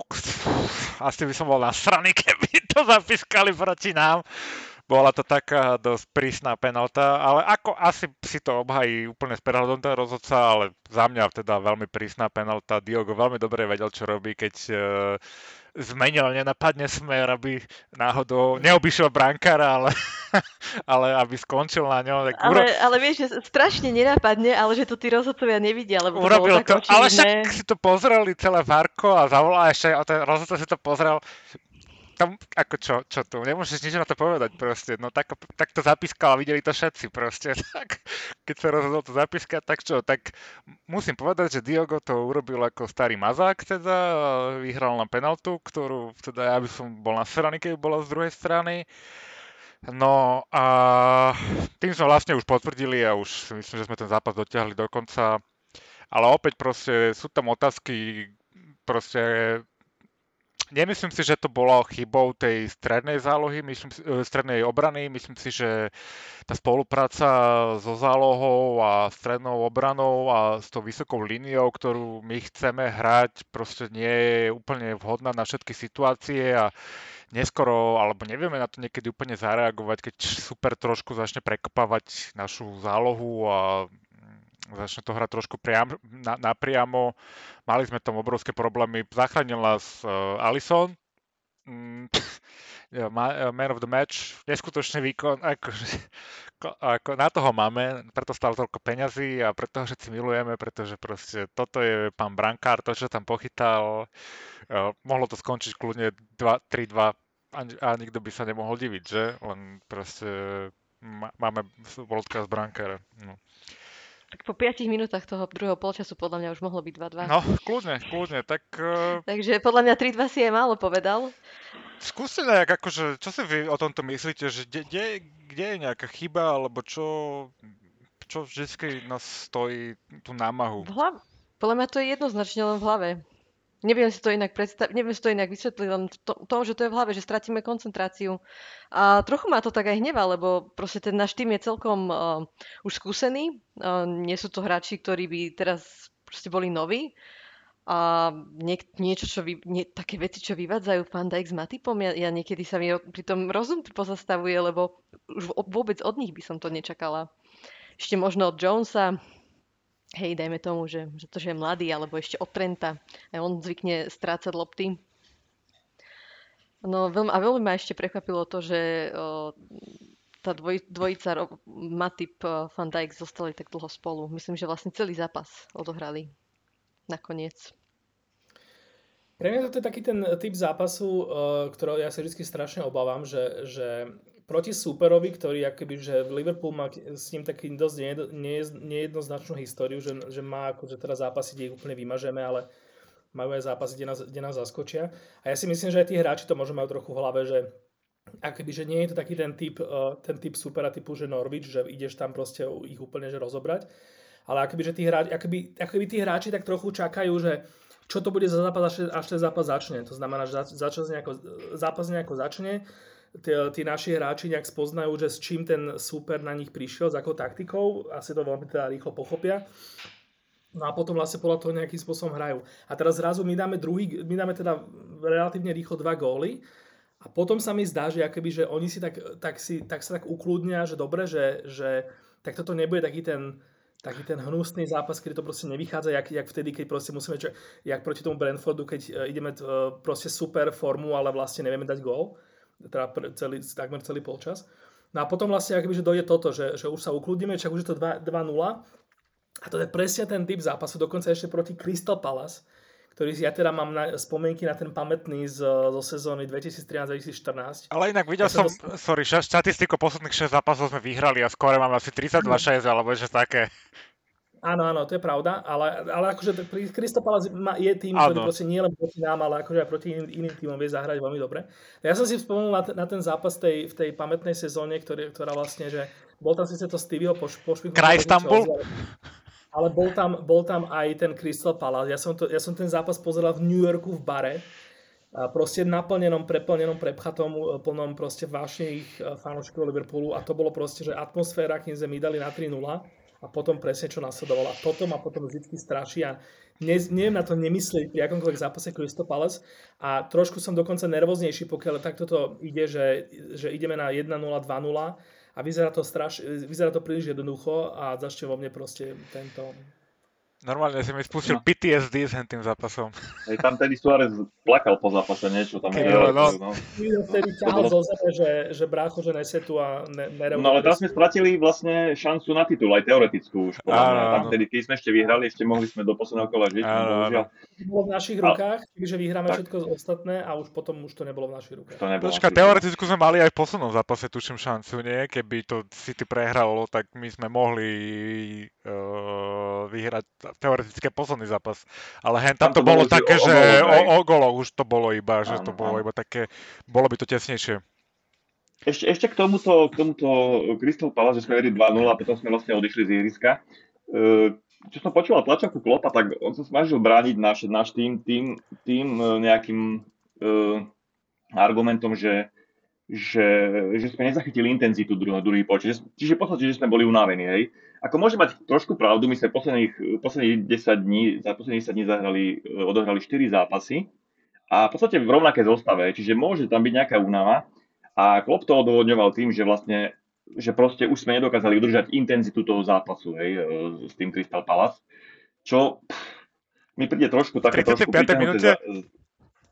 Speaker 1: asi by som bol nasraný, keby to zapískali proti nám. Bola to taká dosť prísna penalta, ale ako asi si to obhají úplne s prehľadom ten rozhodca, ale za mňa teda veľmi prísna penalta. Diogo veľmi dobre vedel, čo robí, keď uh, zmenil nenapadne smer, aby náhodou neobyšiel brankára, ale, ale aby skončil na ňom. Tak
Speaker 4: Ale, ale vieš, že strašne nenápadne, ale že to tí rozhodcovia nevidia, lebo to
Speaker 1: urobil to,
Speaker 4: tak
Speaker 1: ale však si to pozreli celé Varko a zavolal ešte, a ten rozhodca si to pozrel. Tam, ako čo, čo tu, nemôžeš nič na to povedať proste, no tak, tak to zapískal a videli to všetci proste, tak keď sa rozhodol to zapískať, tak čo, tak musím povedať, že Diogo to urobil ako starý mazák teda, vyhral na penaltu, ktorú teda ja by som bol na strany, keď bola z druhej strany. No a tým sme vlastne už potvrdili a už myslím, že sme ten zápas dotiahli do konca. Ale opäť proste sú tam otázky, proste Nemyslím si, že to bolo chybou tej strednej zálohy, myslím, e, strednej obrany. Myslím si, že tá spolupráca so zálohou a strednou obranou a s tou vysokou líniou, ktorú my chceme hrať, proste nie je úplne vhodná na všetky situácie a neskoro, alebo nevieme na to niekedy úplne zareagovať, keď super trošku začne prekopávať našu zálohu a začne to hrať trošku priam, na, napriamo. Mali sme tam obrovské problémy. Zachránil nás uh, Alisson, mm, ja, ma- eh, man of the match, neskutočný výkon, akože, ko- ako na toho máme, preto stal toľko peňazí a preto ho všetci milujeme, pretože proste toto je pán brankár, to, čo tam pochytal, eh, mohlo to skončiť kľudne 2 3-2 a, a nikto by sa nemohol diviť, že? Len proste máme world class brankára. No.
Speaker 4: Tak po 5 minútach toho druhého polčasu podľa mňa už mohlo byť 2-2.
Speaker 1: no, kľudne, kľudne, tak uh,
Speaker 4: Takže podľa mňa 3-2 si aj málo povedal.
Speaker 1: skúste nejak, akože, čo si vy o tomto myslíte, že kde, kde, kde je nejaká chyba, alebo čo, čo vždycky nás stojí tú námahu?
Speaker 4: V hlav... Podľa mňa to je jednoznačne len v hlave. Neviem si to inak predstaviť, neviem si to inak vysvetliť, len to, to, že to je v hlave, že stratíme koncentráciu. A trochu ma to tak aj hneva, lebo proste ten náš tým je celkom uh, už skúsený. Uh, nie sú to hráči, ktorí by teraz proste boli noví. A niek- niečo, čo vy, nie, také veci, čo vyvádzajú Van Dijk s Matipom, ja, ja niekedy sa mi ro- pri tom rozum pozastavuje, lebo už vo- vôbec od nich by som to nečakala. Ešte možno od Jonesa, hej, dajme tomu, že, že to, že je mladý, alebo ešte od Trenta, aj on zvykne strácať lopty. No veľmi, a veľmi ma ešte prekvapilo to, že o, tá dvoj, dvojica Matip Van Dijk zostali tak dlho spolu. Myslím, že vlastne celý zápas odohrali nakoniec.
Speaker 2: Pre mňa to je taký ten typ zápasu, ktorého ja sa vždy strašne obávam, že, že proti súperovi, ktorý akoby, že Liverpool má s ním taký dosť nejednoznačnú históriu, že, že má akože teraz zápasy, kde ich úplne vymažeme, ale majú aj zápasy, kde nás, kde nás zaskočia. A ja si myslím, že aj tí hráči to možno majú trochu v hlave, že akoby, že nie je to taký ten typ, ten typ supera typu, že Norwich, že ideš tam proste ich úplne že rozobrať. Ale akoby, že tí hráči, akoby, akoby tí hráči tak trochu čakajú, že čo to bude za zápas, až, ten zápas začne. To znamená, že zápas nejako, zápas nejako začne, tí, naši hráči nejak spoznajú, že s čím ten super na nich prišiel, s akou taktikou, asi to veľmi teda rýchlo pochopia. No a potom vlastne podľa toho nejakým spôsobom hrajú. A teraz zrazu my dáme druhý, my dáme teda relatívne rýchlo dva góly a potom sa mi zdá, že akoby, že oni si tak, tak, si, tak sa tak ukludnia, že dobre, že, že tak toto nebude taký ten, taký ten hnusný zápas, kedy to proste nevychádza, jak, jak vtedy, keď proste musíme, čo, jak proti tomu Brentfordu, keď uh, ideme uh, proste super formu, ale vlastne nevieme dať gól, teda celý, takmer celý polčas. No a potom vlastne akoby, že dojde toto, že, že už sa ukludíme, čak už je to 2-0 a to je presne ten typ zápasu, dokonca ešte proti Crystal Palace, ktorý ja teda mám na, spomienky na ten pamätný z, zo sezóny 2013-2014.
Speaker 1: Ale inak videl ja som, som sorry, štatistiku posledných 6 zápasov sme vyhrali a skôr máme asi 32-6 alebo ešte také.
Speaker 2: Áno, áno, to je pravda, ale, ale akože Crystal Palace je tým, áno. ktorý proste nie len proti nám, ale akože aj proti iným, iným týmom vie zahrať veľmi dobre. Ja som si spomenul na, ten, na ten zápas tej, v tej pamätnej sezóne, ktorý, ktorá vlastne, že bol tam síce to Stevieho poš, pošpichu.
Speaker 1: Kraj Istanbul?
Speaker 2: ale bol tam, bol tam aj ten Crystal Palace. Ja som, to, ja som ten zápas pozeral v New Yorku v bare. A proste naplnenom, preplnenom, prepchatom, e, plnom proste vášnych e, fanúšikov Liverpoolu a to bolo proste, že atmosféra, kým sme my dali na 3-0 a potom presne čo nasledovalo. A toto ma potom vždy straší a ne, neviem na to nemyslieť pri akomkoľvek zápase Crystal Palace a trošku som dokonca nervóznejší, pokiaľ takto to ide, že, že ideme na 1-0, 2-0 a vyzerá to, straš, vyzerá to príliš jednoducho a začne vo mne proste tento
Speaker 1: Normálne si mi spustil no. PTSD s tým zápasom.
Speaker 3: Hej, tam tedy Suárez plakal po zápase, niečo tam.
Speaker 1: Okay, no, no.
Speaker 2: no. Vtedy ťahal zo zeme, že, že brácho, že nesetu a ne,
Speaker 3: No ale teraz sme stratili vlastne šancu na titul, aj teoretickú už. Áno, tam tedy, keď sme ešte vyhrali, ešte mohli sme do posledného kola žiť.
Speaker 2: Áno, bolo v našich rukách, čiže vyhráme tak. všetko ostatné a už potom už to nebolo v našich rukách.
Speaker 1: Počka, teoreticky sme mali aj v poslednom zápase, tuším šancu, nie? Keby to City prehralo, tak my sme mohli uh, vyhrať teoretické posledný zápas. Ale hen tam, tam to, bolo, bolo také, že o, o, o goloch už to bolo iba, že to bolo iba také, bolo by to tesnejšie.
Speaker 3: Ešte, ešte k tomuto, k tomuto Crystal Palace, že sme vedeli 2-0 a potom sme vlastne odišli z ihriska. Uh, čo som počúval tlačovku Klopa, tak on sa snažil brániť náš, náš tým, tým, tým e, nejakým uh, argumentom, že, že, že sme nezachytili intenzitu druhý, druhý počet. Čiže v podstate, že sme boli unavení, hej. Ako môže mať trošku pravdu, my sme posledných, posledných 10 dní, za posledných 10 dní zahrali, e, odohrali 4 zápasy a v podstate v rovnaké zostave, čiže môže tam byť nejaká únava. A Klopp to odôvodňoval tým, že vlastne že proste už sme nedokázali udržať intenzitu toho zápasu hej, e, s tým Crystal Palace, čo pff, mi príde trošku také trošku
Speaker 1: minúte? Za,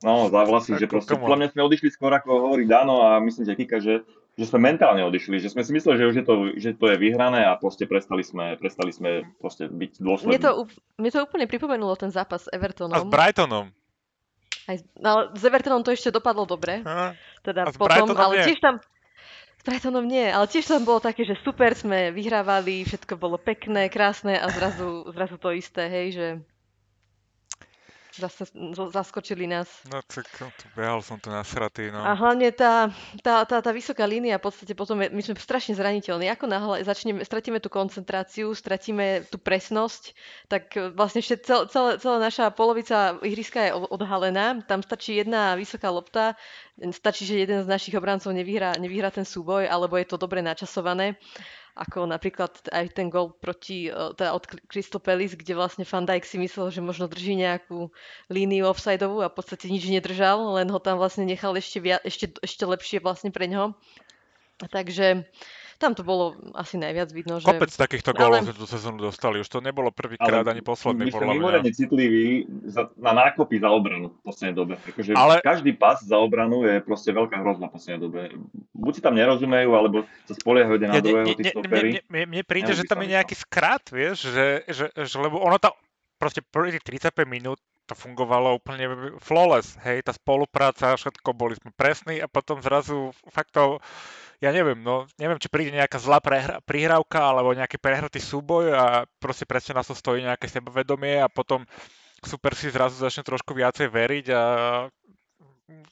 Speaker 3: no, za vlasy, že proste podľa mňa sme odišli skôr ako hovorí Dano a myslím, že Kika, že že sme mentálne odišli, že sme si mysleli, že už je to, že to je vyhrané a proste prestali sme, prestali sme proste byť dôslední.
Speaker 4: Mne to, mne to úplne pripomenulo ten zápas s Evertonom.
Speaker 1: A s Brightonom.
Speaker 4: Aj, no, s Evertonom to ešte dopadlo dobre. A, teda a potom, ale nie. tiež tam, s Brightonom nie, ale tiež tam bolo také, že super sme vyhrávali, všetko bolo pekné, krásne a zrazu, zrazu to isté, hej, že zase zaskočili nás.
Speaker 1: No tak behal som tu nasratý, no.
Speaker 4: A hlavne tá, tá, tá, tá vysoká línia, v podstate potom je, my sme strašne zraniteľní. Ako náhle začneme, stratíme tú koncentráciu, stratíme tú presnosť, tak vlastne ešte cel, celá, celá naša polovica ihriska je odhalená. Tam stačí jedna vysoká lopta, stačí, že jeden z našich obrancov nevyhrá, nevyhrá ten súboj, alebo je to dobre načasované ako napríklad aj ten gol proti, e, teda od Crystal Palace, kde vlastne Van Dijk si myslel, že možno drží nejakú líniu offsideovú a v podstate nič nedržal, len ho tam vlastne nechal ešte, via, ešte, ešte lepšie vlastne pre ňoho. Takže Tam to bolo asi najviac vidno, že...
Speaker 1: Kopec takýchto gólov
Speaker 4: Ale-
Speaker 1: tú sezónu dostali, už to nebolo prvýkrát ani posledný,
Speaker 3: my sme
Speaker 1: podľa mňa.
Speaker 3: mimoriadne citliví za, na nákopy za obranu v poslednej dobe. Akože
Speaker 1: Ale-
Speaker 3: Každý pas za obranu je proste veľká hrozba v poslednej dobe. Buď si tam nerozumejú, alebo sa spoliehajú jeden na
Speaker 1: Ja,
Speaker 3: druhého,
Speaker 1: ne,
Speaker 3: tí
Speaker 1: ne,
Speaker 3: stopery.
Speaker 1: mne, mne, mne príde, že tam je nejaký skrat, vieš, že, že, že lebo ono tam proste prvých 35 minút to fungovalo úplne flawless, hej, tá spolupráca, všetko, boli sme presní a potom zrazu fakt to, ja neviem, no, neviem, či príde nejaká zlá prehra, prihrávka alebo nejaký prehratý súboj a proste presne nás to stojí nejaké sebavedomie a potom super si zrazu začne trošku viacej veriť a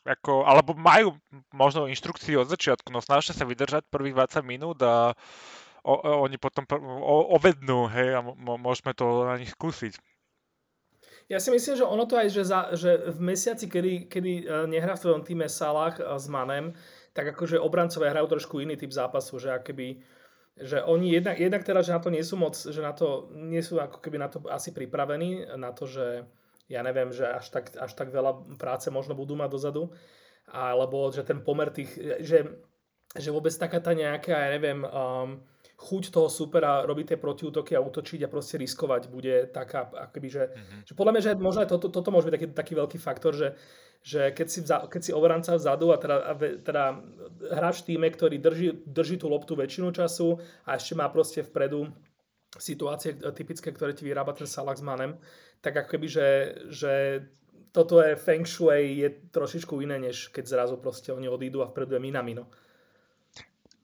Speaker 1: ako, alebo majú možno inštrukciu od začiatku, no snažte sa vydržať prvých 20 minút a o, o, oni potom o, ovednú, hej, a mo, môžeme to na nich skúsiť.
Speaker 2: Ja si myslím, že ono to aj, že, za, že v mesiaci, kedy, kedy eh, nehrá v tvojom týme Salah eh, s Manem, tak akože obrancové hrajú trošku iný typ zápasu, že akoby že oni jednak, jednak teda, že na to nie sú moc, že na to nie sú ako keby na to asi pripravení, na to, že ja neviem, že až tak, až tak veľa práce možno budú mať dozadu, alebo že ten pomer tých, že, že vôbec taká tá nejaká, ja neviem, um, chuť toho supera robiť tie protiútoky a útočiť a proste riskovať bude taká, akoby, že, mm-hmm. že podľa mňa, že možno aj toto, toto môže byť taký, taký veľký faktor, že, že keď si, vza, keď si obranca vzadu a teda, a teda hráč v týme, ktorý drží, drží tú loptu väčšinu času a ešte má proste vpredu situácie e, typické, ktoré ti vyrába ten Salah s Manem, tak ako keby, že, že toto je Feng Shui je trošičku iné, než keď zrazu proste oni odídu a vpredu je Minamino.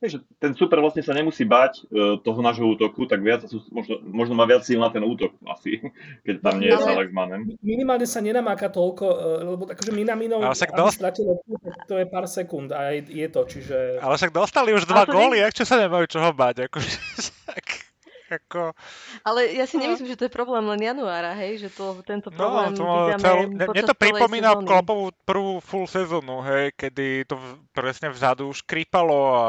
Speaker 3: Vieš, že ten super vlastne sa nemusí bať e, toho nášho útoku, tak viac, možno, možno má viac síl na ten útok asi, keď tam nie je s Manem.
Speaker 2: Minimálne sa nenamáka toľko, e, lebo akože Minamino,
Speaker 1: Ale však dosť-
Speaker 2: stratil to je pár sekúnd a je, je to, čiže...
Speaker 1: Ale však dostali už dva góly, ak čo sa nemajú čoho báť, akože, ako,
Speaker 4: Ale ja si
Speaker 1: No.
Speaker 4: nemyslím, že to je problém len januára, hej, že to, tento
Speaker 1: no,
Speaker 4: problém
Speaker 1: to
Speaker 4: vydáme
Speaker 1: celú, mne, to pripomína
Speaker 4: sezóny.
Speaker 1: Kloppovú prvú full sezónu, hej, kedy to presne vzadu škrípalo a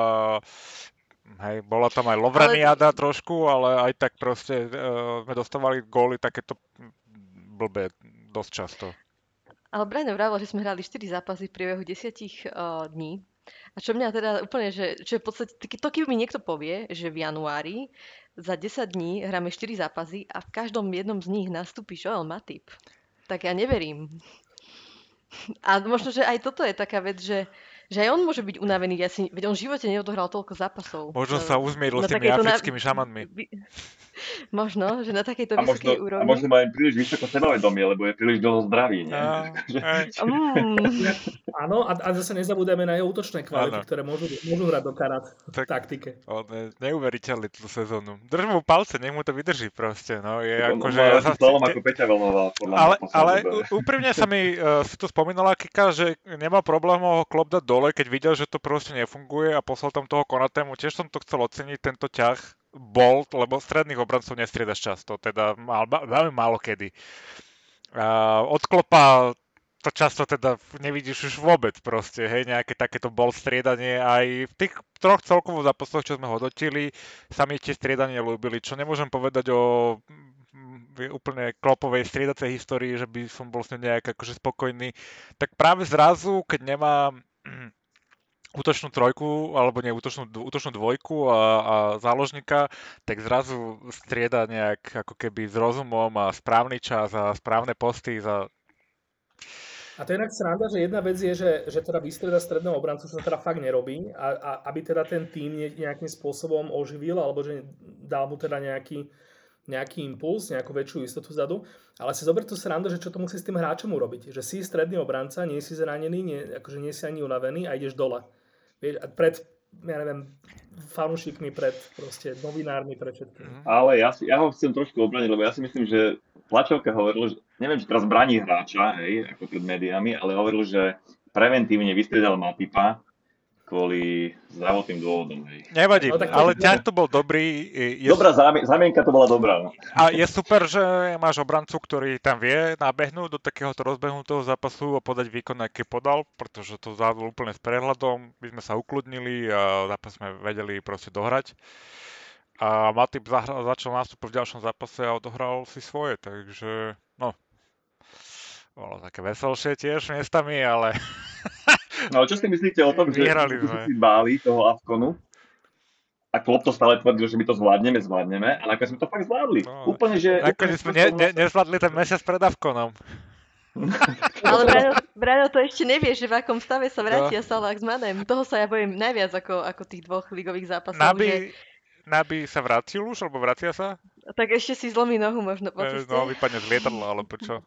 Speaker 1: hej, bola tam aj Lovraniada trošku, ale aj tak proste uh, sme dostávali góly takéto blbé dosť často.
Speaker 4: Ale Braňo vravel, že sme hrali 4 zápasy v priebehu 10 uh, dní. A čo mňa teda úplne, že, že v podstate, to keby mi niekto povie, že v januári za 10 dní hráme 4 zápasy a v každom jednom z nich nastúpi Joel Matip, tak ja neverím. A možno, že aj toto je taká vec, že, že aj on môže byť unavený. Ja si, veď on v živote neodohral toľko zápasov.
Speaker 1: Možno sa uzmieril s tými
Speaker 4: takejto na-
Speaker 1: africkými šamanmi.
Speaker 4: Možno, že na takejto
Speaker 3: A možno,
Speaker 4: vysokej
Speaker 3: a
Speaker 4: úrovni.
Speaker 3: možno má aj príliš vysoko sebavedomie, lebo je príliš dlho zdravý. Nie?
Speaker 1: A.
Speaker 4: Mm,
Speaker 2: Áno, a, a zase nezabúdame na jeho útočné kvality, ktoré môžu, môžu hrať do karát v
Speaker 1: Tak-
Speaker 2: taktike.
Speaker 1: On je neuveriteľný tú sezónu. Drž mu palce, nech mu to vydrží proste, no. Je
Speaker 3: On
Speaker 1: ako,
Speaker 3: má
Speaker 1: že ja
Speaker 3: lepší
Speaker 1: sa
Speaker 3: ako Peťa mňa.
Speaker 1: ale, ale úprimne sa mi, uh, si tu spomínala Kika, že nemal problém ho klop dať dole, keď videl, že to proste nefunguje a poslal tam toho Konatému. Tiež som to chcel oceniť, tento ťah Bolt, lebo stredných obrancov nestriedaš často, teda veľmi málo kedy. Uh, od to často teda nevidíš už vôbec proste, hej, nejaké takéto bol striedanie aj v tých troch celkovo zápasoch, čo sme hodnotili, sa mi tie striedanie ľúbili, čo nemôžem povedať o mm, úplne klopovej striedacej histórii, že by som bol s ňou nejak akože spokojný, tak práve zrazu, keď nemá útočnú trojku, alebo nie, útočnú, útočnú dvojku a, a záložníka, tak zrazu strieda nejak ako keby s rozumom a správny čas a správne posty za...
Speaker 2: A to je inak sranda, že jedna vec je, že, že teda vystrieda stredného obrancu, sa teda fakt nerobí, a, a aby teda ten tým ne- nejakým spôsobom oživil, alebo že dal mu teda nejaký, nejaký impuls, nejakú väčšiu istotu vzadu. Ale si zober tú srandu, že čo to musí s tým hráčom urobiť. Že si stredný obranca, nie si zranený, nie, akože nie si ani unavený a ideš dole. Vieš, a pred, ja neviem, fanúšikmi, pred proste novinármi, pred všetkým.
Speaker 3: Ale ja, si, ja ho chcem trošku obraniť, lebo ja si myslím, že tlačovka hovoril, že neviem, či teraz braní hráča, hej, ako pred médiami, ale hovoril, že preventívne vystriedal Matipa kvôli zdravotným dôvodom. Hej.
Speaker 1: Nevadí,
Speaker 2: No, tak
Speaker 1: ale ťah to bol dobrý. Je,
Speaker 3: Dobrá zamienka to bola dobrá. No.
Speaker 1: A je super, že máš obrancu, ktorý tam vie nabehnúť do takéhoto rozbehnutého zápasu a podať výkon, aký podal, pretože to zvládol úplne s prehľadom. My sme sa ukludnili a zápas sme vedeli proste dohrať. A Matip zahra- začal nástup v ďalšom zápase a odohral si svoje, takže no. Bolo také veselšie tiež miestami, ale
Speaker 3: no ale čo si myslíte o tom, že
Speaker 1: Vyhrali
Speaker 3: že
Speaker 1: sme.
Speaker 3: si báli toho Afkonu? a Klopp to stále tvrdil, že my to zvládneme, zvládneme a nakoniec sme to fakt zvládli.
Speaker 1: No,
Speaker 3: úplne, že...
Speaker 1: Nakoniec sme ne, ne, nezvládli ten mesiac pred Avkonom.
Speaker 4: Ale Braňo, Braňo to ešte nevie, že v akom stave sa vrátia no. Salah s Manem. Toho sa ja bojím najviac ako, ako tých dvoch ligových zápasov.
Speaker 1: Nabi,
Speaker 4: že...
Speaker 1: Nabi sa vrátil už, alebo vracia sa?
Speaker 4: Tak ešte si zlomí nohu možno po
Speaker 1: ceste. No, vypadne z lietadla, alebo čo?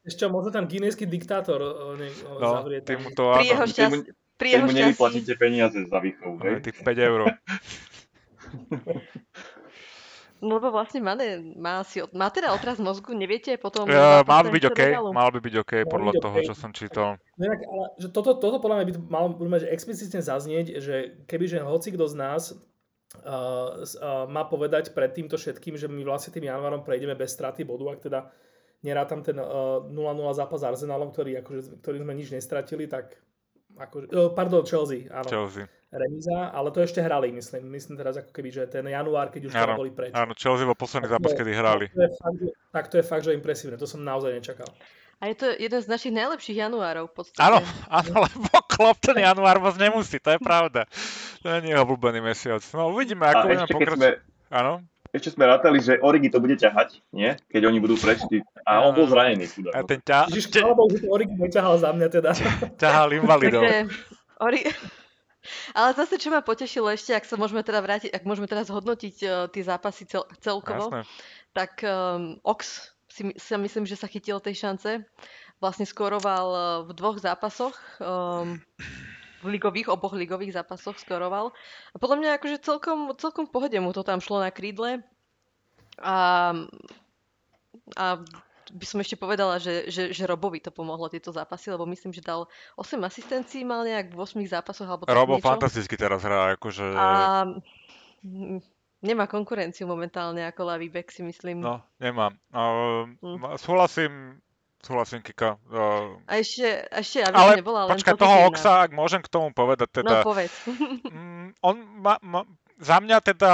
Speaker 2: Ešte možno tam guinejský diktátor o, ne, o
Speaker 1: no,
Speaker 2: zavrie.
Speaker 1: Ty mu to,
Speaker 4: Pri jeho, šťast... Pri jeho
Speaker 3: mu nevyplatíte peniaze za výchovu, hej?
Speaker 1: Tých 5 eur.
Speaker 4: No lebo vlastne Mane má, si, má teda otraz mozgu, neviete potom...
Speaker 1: Uh, mal by byť OK, mal by byť OK mal podľa byť toho, okay. čo som čítal.
Speaker 2: No inak, ale že toto, toto podľa mňa by malo mať explicitne zaznieť, že kebyže hoci kto z nás uh, uh, má povedať pred týmto všetkým, že my vlastne tým januárom prejdeme bez straty bodu, ak teda nerátam ten uh, 0-0 zápas s Arsenalom, ktorý, akože, ktorý sme nič nestratili, tak ako, uh, pardon, Chelsea, áno.
Speaker 1: Chelsea
Speaker 2: remíza, ale to ešte hrali, myslím. Myslím teraz ako keby, že ten január, keď už áno, boli preč.
Speaker 1: Áno, Chelsea bol posledný zápas, kedy hrali.
Speaker 2: Tak to, je fakt, tak to je fakt, že impresívne. To som naozaj nečakal.
Speaker 4: A je to jeden z našich najlepších januárov v podstate.
Speaker 1: Áno, áno, lebo Klopp ten január moc nemusí, to je pravda. To nie je obľúbený mesiac. No uvidíme, ako budeme pokračovať. Áno?
Speaker 3: Ešte sme rátali, že Origi to bude ťahať, nie? Keď oni budú prečti. A on bol zranený.
Speaker 1: A ten ťa...
Speaker 2: Ježiš, te... že Origi neťahal za mňa teda.
Speaker 1: ťahal invalidov.
Speaker 4: Takže Ori... Ale zase, čo ma potešilo ešte, ak sa môžeme teda vrátiť, ak môžeme teraz hodnotiť uh, tie zápasy cel, celkovo, Jasné. tak um, Ox si, si myslím, že sa chytil tej šance. Vlastne skoroval uh, v dvoch zápasoch. Um, v ligových, oboch ligových zápasoch skoroval. A podľa mňa akože celkom, celkom v pohode mu to tam šlo na krídle. A, a by som ešte povedala, že, že, že Robovi to pomohlo tieto zápasy, lebo myslím, že dal 8 asistencií, mal nejak v 8 zápasoch alebo
Speaker 1: Robo
Speaker 4: niečo.
Speaker 1: fantasticky teraz hrá, akože...
Speaker 4: A nemá konkurenciu momentálne ako Lavibek, si myslím.
Speaker 1: No, nemá. Uh, hm. Súhlasím, súhlasím, Kika. Uh,
Speaker 4: a ešte, ešte aby
Speaker 1: ale
Speaker 4: nebola
Speaker 1: len počkaj, toho Oxa, ak môžem k tomu povedať, teda...
Speaker 4: No, povedz.
Speaker 1: um, on má, má, za mňa teda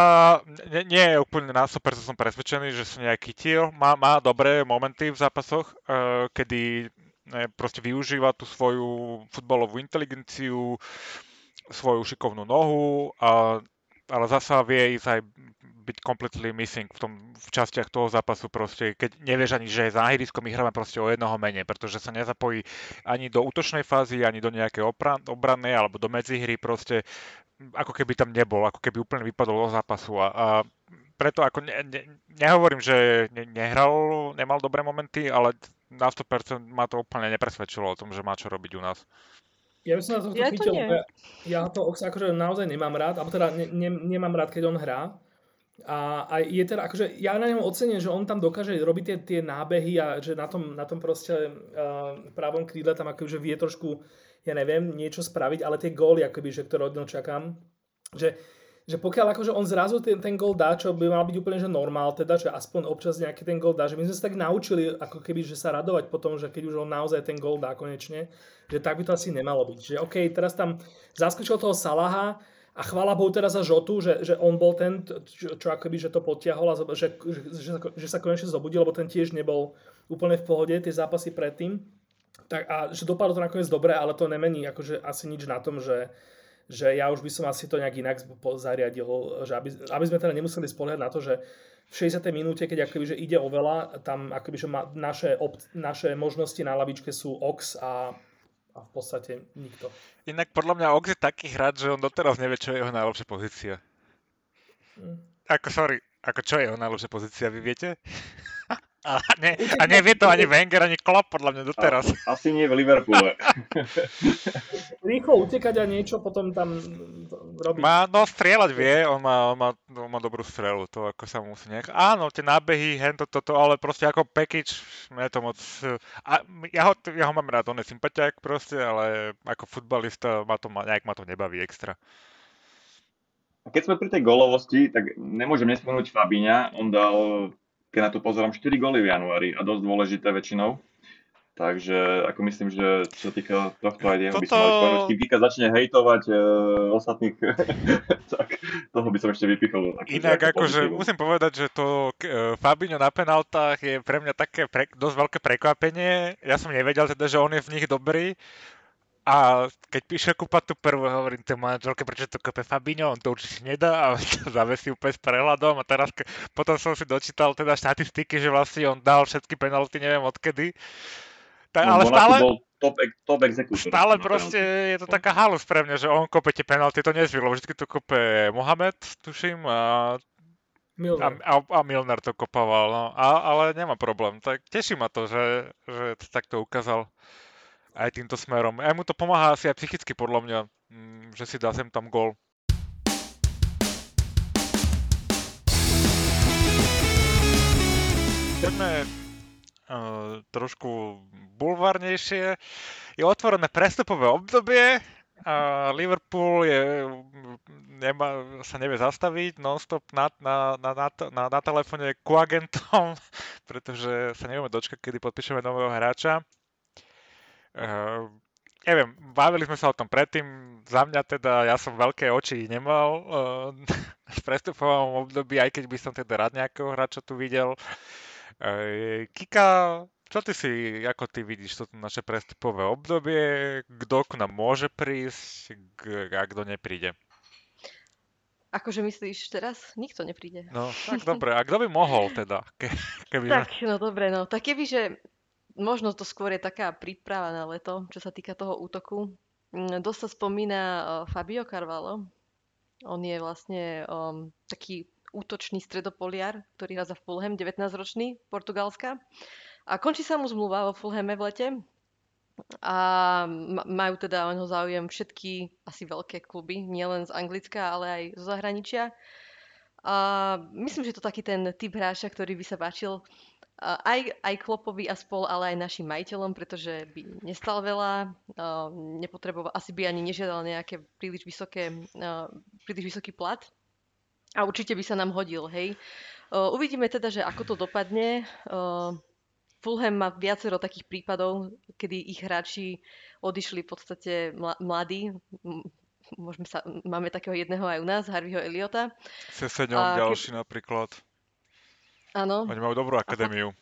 Speaker 1: nie, nie je úplne na super, som presvedčený, že sa nejak chytil. Má, má dobré momenty v zápasoch, uh, kedy ne, proste využíva tú svoju futbalovú inteligenciu, svoju šikovnú nohu, a, ale zasa vie ísť aj byť completely missing v, tom, v častiach toho zápasu. Proste, keď nevieš ani, že za ihriskom my hráme proste o jednoho menej, pretože sa nezapojí ani do útočnej fázy, ani do nejakej obrannej alebo do medzihry. Proste ako keby tam nebol, ako keby úplne vypadol zo zápasu. A, a preto ako ne, ne, nehovorím, že ne, nehral, nemal dobré momenty, ale na 100% ma to úplne nepresvedčilo o tom, že má čo robiť u nás.
Speaker 2: Ja by som na to ja chytil, to ja, ja to akože naozaj nemám rád, alebo teda ne, ne, nemám rád, keď on hrá. A, a je teda, akože ja na ňom ocením, že on tam dokáže robiť tie, tie nábehy a že na tom, na tom proste uh, pravom krídle tam akože vie trošku ja neviem, niečo spraviť, ale tie góly, akoby, že, ktoré od neho čakám, že, že pokiaľ akože on zrazu ten, ten gól dá, čo by mal byť úplne že normál, teda, že aspoň občas nejaký ten gól dá, že my sme sa tak naučili, ako keby, že sa radovať potom, že keď už on naozaj ten gól dá konečne, že tak by to asi nemalo byť. Že OK, teraz tam zaskočil toho Salaha, a chvála Bohu teraz za Žotu, že, že on bol ten, čo, čo akoby, že to potiahol a že, že, že, že sa konečne zobudil, lebo ten tiež nebol úplne v pohode, tie zápasy predtým. Tak a že dopadlo to nakoniec dobre, ale to nemení akože asi nič na tom, že, že ja už by som asi to nejak inak zariadil, že aby, aby sme teda nemuseli spoliehať na to, že v 60. minúte, keď akoby, že ide o veľa, tam akoby, že ma, naše, ob, naše možnosti na lavičke sú Ox a, a v podstate nikto.
Speaker 1: Inak podľa mňa Ox je taký hráč, že on doteraz nevie, čo je jeho najlepšia pozícia. Mm. Ako, sorry, ako čo je jeho najlepšia pozícia, vy viete? A, ne, a nevie to ani Wenger, ani Klopp, podľa mňa doteraz.
Speaker 3: A, asi nie v Liverpoole.
Speaker 2: Rýchlo utekať a niečo potom tam robiť.
Speaker 1: Má, no strieľať vie, on má, on má, on má dobrú strelu, to ako sa musí nejak... Áno, tie nábehy, hento, toto, ale proste ako package, mne to moc... A ja ho, ja ho mám rád, on je sympatiak proste, ale ako futbalista ma to, nejak ma to nebaví extra.
Speaker 3: Keď sme pri tej golovosti, tak nemôžem nespomenúť Fabiňa. On dal keď na to pozerám, 4 góly v januári a dosť dôležité väčšinou. Takže ako myslím, že čo sa týka tohto aj jeho Toto... by som kým Kika začne hejtovať uh, ostatných, tak toho by som ešte vypichol.
Speaker 1: Inak akože musím povedať, že to uh, Fabinho na penaltách je pre mňa také pre, dosť veľké prekvapenie. Ja som nevedel teda, že on je v nich dobrý. A keď píše Kupa tú prvú, hovorím tej manželke, prečo to kope Fabinho, on to určite nedá a to zavesí úplne s prehľadom a teraz ke, potom som si dočítal teda štatistiky, že vlastne on dal všetky penalty, neviem odkedy.
Speaker 3: Ta, no, ale stále, bol top, top.
Speaker 1: Stále proste penalty. je to taká halus pre mňa, že on kope tie penalty, to nezvylo, vždy to kope Mohamed, tuším, a Milner. A, a, a Milner to kopával, no. A, ale nemá problém. Tak teší ma to, že, že to takto ukázal aj týmto smerom. Aj mu to pomáha asi aj psychicky podľa mňa, mm, že si dá sem tam gol. Poďme uh, trošku bulvárnejšie. Je otvorené prestupové obdobie, a Liverpool je, nemá, sa nevie zastaviť non-stop na, na, na, na, na, na telefóne ku agentom, pretože sa nevieme dočkať, kedy podpíšeme nového hráča. Uh, neviem, bavili sme sa o tom predtým, za mňa teda, ja som veľké oči nemal uh, v prestupovom období, aj keď by som teda rád nejakého hráča tu videl. Uh, Kika, čo ty si, ako ty vidíš toto naše prestupové obdobie, kto k nám môže prísť a kto nepríde?
Speaker 4: Akože myslíš teraz? Nikto nepríde.
Speaker 1: No, tak dobre. A kto by mohol teda? Ke,
Speaker 4: keby tak, no dobre, no. Tak keby, že možno to skôr je taká príprava na leto, čo sa týka toho útoku. Mm, dosť sa spomína Fabio Carvalho. On je vlastne um, taký útočný stredopoliar, ktorý hrá za Fulham, 19-ročný, Portugalska. A končí sa mu zmluva vo Fulhame v lete. A majú teda o neho záujem všetky asi veľké kluby, nielen z Anglicka, ale aj zo zahraničia. A myslím, že to taký ten typ hráča, ktorý by sa páčil aj, aj Klopovi a spol, ale aj našim majiteľom, pretože by nestal veľa, nepotreboval, asi by ani nežiadal nejaké príliš, vysoké, príliš vysoký plat. A určite by sa nám hodil, hej. Uvidíme teda, že ako to dopadne. Fulham má viacero takých prípadov, kedy ich hráči odišli v podstate mladí. Môžeme sa, máme takého jedného aj u nás, Harveyho Eliota.
Speaker 1: Seseňom ďalší napríklad.
Speaker 4: Áno.
Speaker 1: Oni majú dobrú akadémiu.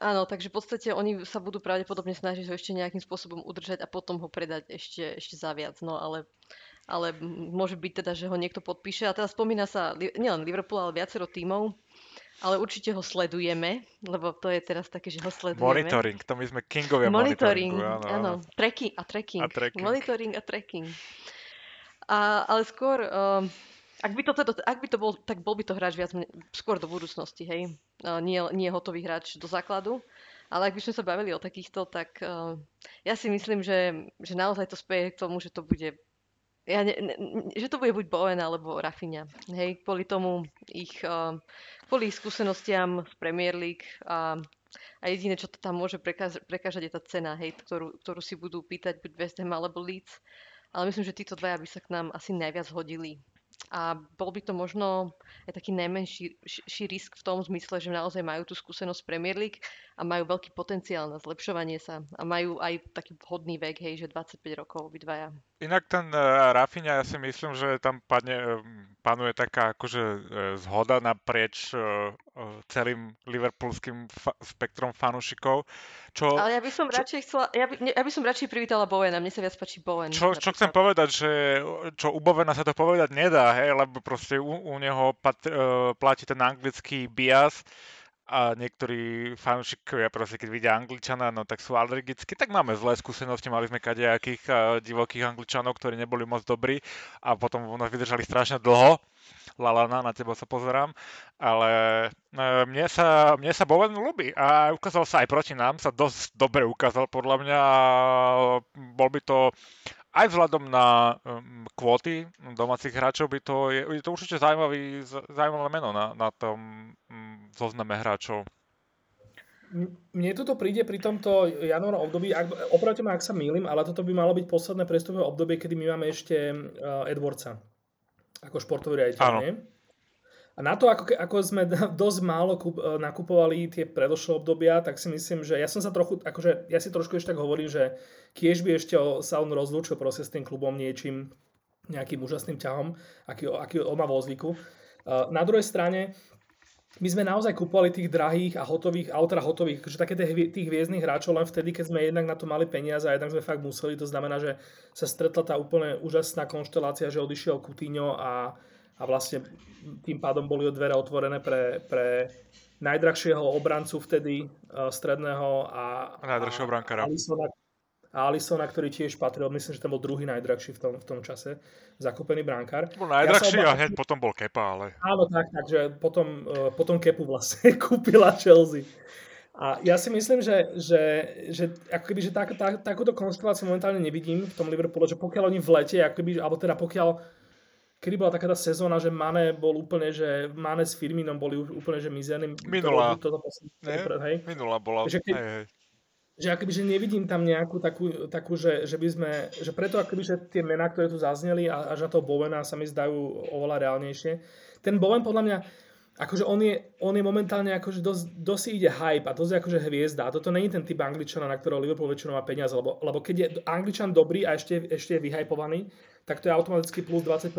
Speaker 4: Áno, takže v podstate oni sa budú pravdepodobne snažiť ho ešte nejakým spôsobom udržať a potom ho predať ešte, ešte za viac. No ale, ale môže byť teda, že ho niekto podpíše. A teraz spomína sa nielen Liverpool, ale viacero tímov. Ale určite ho sledujeme, lebo to je teraz také, že ho sledujeme.
Speaker 1: Monitoring, to my sme kingovia monitoring,
Speaker 4: áno, áno. Tracking a tracking.
Speaker 1: a tracking.
Speaker 4: Monitoring a tracking. A, ale skôr, um, ak by to, teda, ak by to bol, tak bol by to hráč viac skôr do budúcnosti, hej. Nie, nie hotový hráč do základu. Ale ak by sme sa bavili o takýchto, tak uh, ja si myslím, že, že naozaj to speje k tomu, že to bude ja ne, ne, že to bude buď Bowen alebo Rafinha. Hej, kvôli tomu ich, uh, kvôli ich skúsenostiam z Premier League a, a jediné, čo to tam môže prekážať, je tá cena, hej, ktorú, ktorú si budú pýtať buď West Ham alebo Leeds. Ale myslím, že títo dvaja by sa k nám asi najviac hodili. A bol by to možno aj taký najmenší risk v tom zmysle, že naozaj majú tú skúsenosť Premier League a majú veľký potenciál na zlepšovanie sa. A majú aj taký vhodný vek, hej, že 25 rokov obidvaja.
Speaker 1: Inak ten uh, Rafinha, ja si myslím, že tam padne, uh, panuje taká akože uh, zhoda naprieč uh, uh, celým liverpoolským fa- spektrom fanúšikov.
Speaker 4: Čo, Ale ja by som čo, radšej chcela, ja by, ne, ja by som radšej privítala Bowena, mne sa viac páči Bowen.
Speaker 1: Čo, čo chcem povedať, že čo u Bowena sa to povedať nedá, hej, lebo proste u, u neho pat, uh, platí ten anglický bias, a niektorí fanúšikovia proste, keď vidia Angličana, no tak sú alergickí, tak máme zlé skúsenosti, mali sme kadejakých divokých Angličanov, ktorí neboli moc dobrí a potom nás vydržali strašne dlho. Lalana, na teba sa pozerám, ale uh, mne sa, mne sa Bowen ľúbi a ukázal sa aj proti nám, sa dosť dobre ukázal podľa mňa bol by to aj vzhľadom na um, kvóty domácich hráčov by to, je, je to určite zaujímavý, zaujímavé meno na, na tom um, zozname hráčov.
Speaker 2: Mne toto príde pri tomto januárom období, ak, opravte ma, ak sa mýlim, ale toto by malo byť posledné prestupové obdobie, kedy my máme ešte uh, Edwardsa ako športový riaditeľ, nie? A na to, ako, ako sme dosť málo kup, e, nakupovali tie predošlé obdobia, tak si myslím, že ja som sa trochu, akože ja si trošku ešte tak hovorím, že kiež by ešte sa on rozlúčil proste s tým klubom niečím, nejakým úžasným ťahom, aký, aký on má vo zvyku. E, na druhej strane, my sme naozaj kupovali tých drahých a hotových, autora hotových, že také tých hviezdnych hráčov len vtedy, keď sme jednak na to mali peniaze a jednak sme fakt museli. To znamená, že sa stretla tá úplne úžasná konštelácia, že odišiel Coutinho a, a vlastne tým pádom boli dvere otvorené pre, pre najdrahšieho obrancu vtedy uh, stredného a,
Speaker 1: a najdrahšieho brankára.
Speaker 2: Alisona, a Alisona, ktorý tiež patril, myslím, že ten bol druhý najdrahší v tom, v tom čase, zakúpený brankár.
Speaker 1: Bol najdrahší ja a hneď potom bol Kepa, ale...
Speaker 2: Áno, tak, takže potom, uh, potom Kepu vlastne kúpila Chelsea. A ja si myslím, že, že, že, akoby, že tak, tak, takúto konšteláciu momentálne nevidím v tom Liverpoole, že pokiaľ oni v lete, akoby, alebo teda pokiaľ kedy bola taká tá sezóna, že Mane bol úplne, že Mane s Firminom boli úplne, že mizerným.
Speaker 1: Minulá. To, to, to, hej? Minulá bola. Že, hej, hej
Speaker 2: že akoby, že nevidím tam nejakú takú, takú že, že by sme, že preto akoby, že tie mená, ktoré tu zazneli a, až na toho Bowena sa mi zdajú oveľa reálnejšie. Ten Bowen podľa mňa, akože on je, on je momentálne akože dosť, dosť ide hype a dosť akože hviezda. A toto není ten typ Angličana, na ktorého Liverpool väčšinou má peniaze, lebo, lebo keď je Angličan dobrý a ešte, ešte je vyhypovaný, tak to je automaticky plus 20%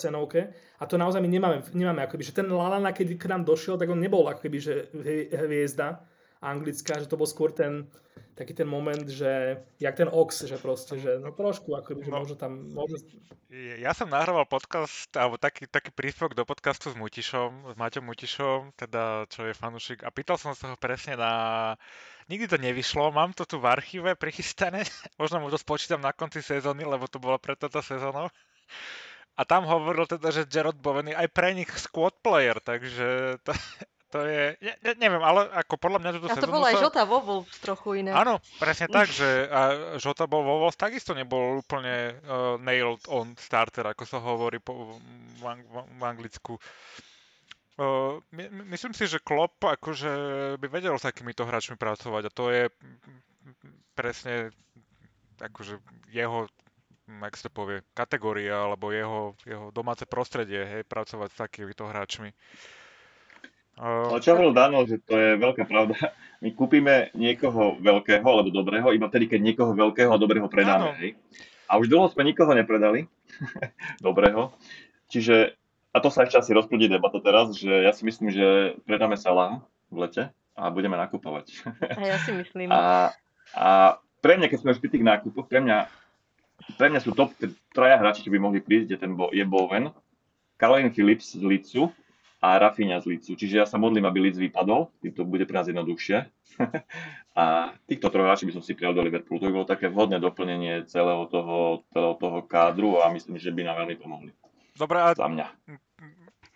Speaker 2: cenovke. A to naozaj my nemáme, nemáme akoby, že ten Lalana, keď k nám došiel, tak on nebol akoby, že hviezda anglická, že to bol skôr ten taký ten moment, že jak ten Ox, že proste, že no trošku, ako že no, možno tam... Možno...
Speaker 1: Ja som nahrával podcast, alebo taký, taký príspevok do podcastu s Mutišom, s Maťom Mutišom, teda čo je fanúšik, a pýtal som sa ho presne na... Nikdy to nevyšlo, mám to tu v archíve prichystané, možno mu to spočítam na konci sezóny, lebo to bolo pred toto sezónou. A tam hovoril teda, že Jared Bowen je aj pre nich squad player, takže to, to je, ne, ne, neviem, ale ako podľa mňa túto.
Speaker 4: A to bol aj sa... Žota vo Wolves trochu iné.
Speaker 1: Áno, presne tak, že a Žota bol vo Wolves takisto nebol úplne uh, nailed on starter, ako sa hovorí po, v, ang- v Anglicku. Uh, my, myslím si, že Klopp akože by vedel s takýmito hráčmi pracovať a to je presne akože jeho jak sa to povie, kategória alebo jeho, jeho domáce prostredie, hej, pracovať s takýmito hráčmi.
Speaker 3: Ale čo hovoril Dano, že to je veľká pravda. My kúpime niekoho veľkého alebo dobrého, iba vtedy, keď niekoho veľkého a dobrého predáme. Hej? A už dlho sme nikoho nepredali, dobrého. Čiže, a to sa ešte asi rozprúdi debata teraz, že ja si myslím, že predáme Salah v lete a budeme nakupovať.
Speaker 4: A ja si myslím.
Speaker 3: A, a pre mňa, keď sme už pri tých nákupoch, pre mňa, pre mňa sú top traja hráči, čo by mohli prísť, je, ten Bo, je Bowen, Calvin Phillips z Licu, a Rafinha z Licu. Čiže ja sa modlím, aby Lic vypadol, tým to bude pre nás jednoduchšie. a týchto troch hráčov by som si prijal do Liverpoolu. To by bolo také vhodné doplnenie celého toho, celého toho kádru a myslím, že by nám veľmi pomohli.
Speaker 1: Dobre, a...
Speaker 3: Za mňa.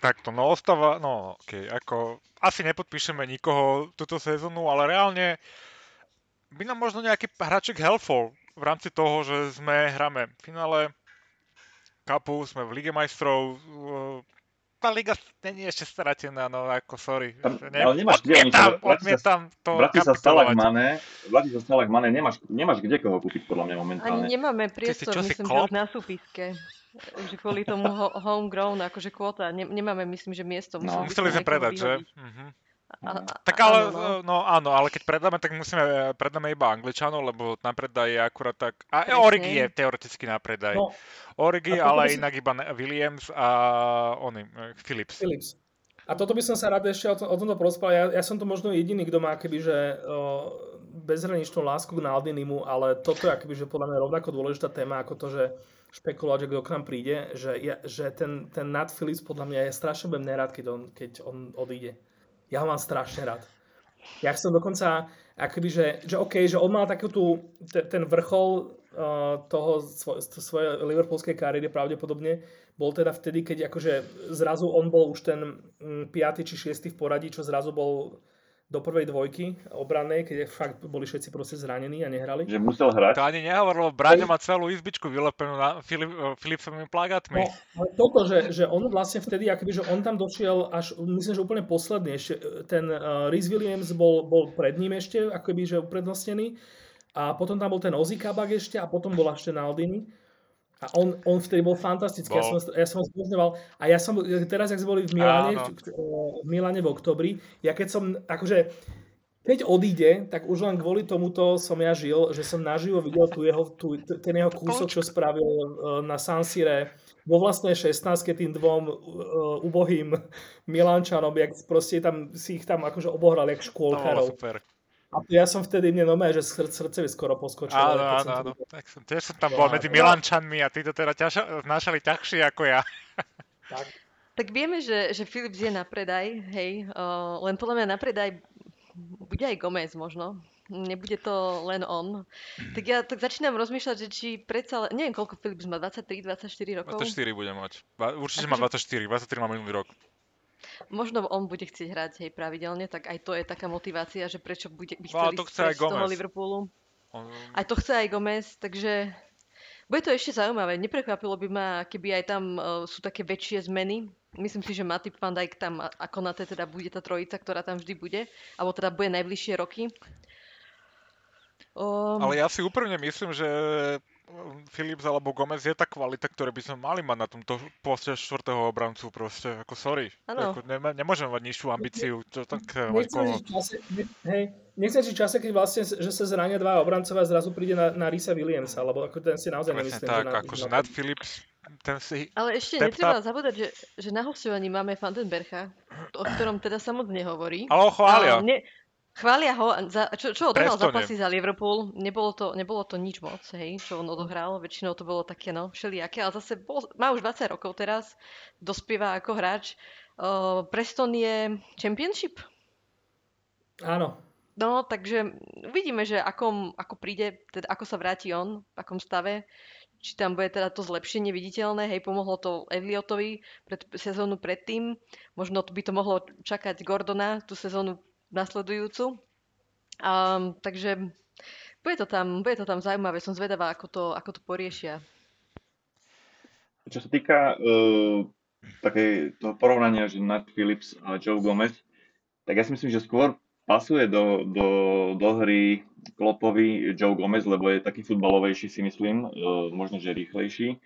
Speaker 1: Takto, no ostáva, no okay, ako asi nepodpíšeme nikoho túto sezónu, ale reálne by nám možno nejaký hráček helpful v rámci toho, že sme hráme v finále kapu, sme v Lige majstrov, tá liga není ešte stratená, no ako sorry.
Speaker 3: Tam, ne, ale nemáš kde, odmietam to Vráti sa stala k Mane, vráti sa stala k Mane, nemáš, nemáš kde koho kúpiť podľa mňa momentálne.
Speaker 4: Ani nemáme priestor, si, myslím, že už na súpiske. Že kvôli tomu homegrown, akože kvota, ne, nemáme, myslím, že miesto.
Speaker 1: No. Museli sme predať, že? Mhm. A, a, tak ale, áno, no. no áno, ale keď predáme, tak musíme, predáme iba Angličanov, lebo na predaj je akurát tak, a Presne. Origi je teoreticky na predaj. No. Origi, ale si... inak iba Williams a oni, eh, Philips.
Speaker 2: Philips. A toto by som sa rád ešte o, tom, o tomto porozprával. Ja, ja som to možno jediný, kto má kebyže o, bezhraničnú lásku k Naldinimu, ale toto je akoby, podľa mňa rovnako dôležitá téma ako to, že špekulovať, že kto k nám príde, že, ja, že ten, ten Nat Phillips podľa mňa je strašne budem nerad, keď on, keď on odíde. Ja ho mám strašne rád. Ja som dokonca, akoby, že, že OK, že on mal takú tú, te, ten vrchol uh, toho svoj, svojej liverpoolskej kariéry pravdepodobne bol teda vtedy, keď akože zrazu on bol už ten 5. Mm, či 6. v poradí, čo zrazu bol do prvej dvojky obrannej, keď fakt boli všetci proste zranení a nehrali.
Speaker 3: Že musel hrať.
Speaker 1: To ani nehovorilo, Braňo má celú izbičku vylepenú na Filip, eh, Filipsovými plagátmi. No,
Speaker 2: ale toto, že, že on vlastne vtedy, akoby, že on tam došiel až, myslím, že úplne posledný. Ešte eh, ten uh, Rhys Williams bol, bol pred ním ešte, akoby, že uprednostnený. A potom tam bol ten Ozzy Kabak ešte a potom bol ešte Naldini. A on, on vtedy bol fantastický, bol. ja som, ja som ho zbožňoval. A ja som, teraz, ak sme boli v Miláne, v, v Miláne v oktobri, ja keď som, akože, keď odíde, tak už len kvôli tomuto som ja žil, že som naživo videl tu jeho, tu, ten jeho kúsok, čo spravil uh, na San Sire vo vlastnej 16 tým dvom uh, ubohým Milančanom, jak proste tam, si ich tam akože obohral, jak škôlkarov.
Speaker 1: super.
Speaker 2: A ja som vtedy, mne normálne, že srdce, srdce mi skoro poskočilo.
Speaker 1: Áno, áno, áno. Tak som, tiež som tam bol medzi Milančanmi a títo teda ťaža, znášali ťažšie ako ja.
Speaker 4: Tak. tak vieme, že, že Philips je na predaj, hej, uh, len podľa mňa na predaj bude aj Gomez možno. Nebude to len on. Tak ja tak začínam rozmýšľať, že či predsa, neviem koľko Philips má, 23, 24 rokov?
Speaker 1: 24 bude mať. Určite má 24, 23 má minulý rok.
Speaker 4: Možno on bude chcieť hrať hej pravidelne, tak aj to je taká motivácia, že prečo bude, by
Speaker 1: chceli no, to chce aj
Speaker 4: z toho Liverpoolu. On... Aj to chce aj Gomez, takže bude to ešte zaujímavé. Neprekvapilo by ma, keby aj tam uh, sú také väčšie zmeny. Myslím si, že Matip Van Dijk tam ako na to teda bude tá trojica, ktorá tam vždy bude. Alebo teda bude najbližšie roky.
Speaker 1: Um... Ale ja si úprimne myslím, že Philips alebo Gomez je tá kvalita, ktoré by sme mali mať na tomto poste štvrtého obrancu proste, ako sorry. Ako, ne, nemôžeme mať nižšiu ambíciu. To tak,
Speaker 2: nechcem čase, ne, hej, čase, keď vlastne, že sa zrania dva obrancové a zrazu príde na, na Risa Williamsa, lebo ako ten si naozaj
Speaker 1: Presne nemyslím. tak, že na, akože nad Philips ten si...
Speaker 4: Ale ešte netreba up. zabúdať, že, že na hostovaní máme Fandenbercha, o ktorom teda sa moc nehovorí.
Speaker 1: Ale ho chvália.
Speaker 4: Ne, Chvália ho, za, čo, čo odohral zápasy za Liverpool, nebolo to, nebolo to nič moc, hej, čo on odohral, väčšinou to bolo také, no, všelijaké, ale zase bol, má už 20 rokov teraz, dospieva ako hráč. Uh, Preston je Championship?
Speaker 2: Áno.
Speaker 4: No, takže uvidíme, že akom, ako príde, teda ako sa vráti on, v akom stave, či tam bude teda to zlepšenie viditeľné, hej, pomohlo to Elliotovi pred sezónu predtým, možno by to mohlo čakať Gordona tú sezónu nasledujúcu. Um, takže bude to, tam, bude to tam zaujímavé, som zvedavá, ako to, ako to poriešia.
Speaker 3: Čo sa týka uh, také toho porovnania, že Nat Phillips a Joe Gomez, tak ja si myslím, že skôr pasuje do, do, do hry Klopovi Joe Gomez, lebo je taký futbalovejší si myslím, uh, možno, že rýchlejší.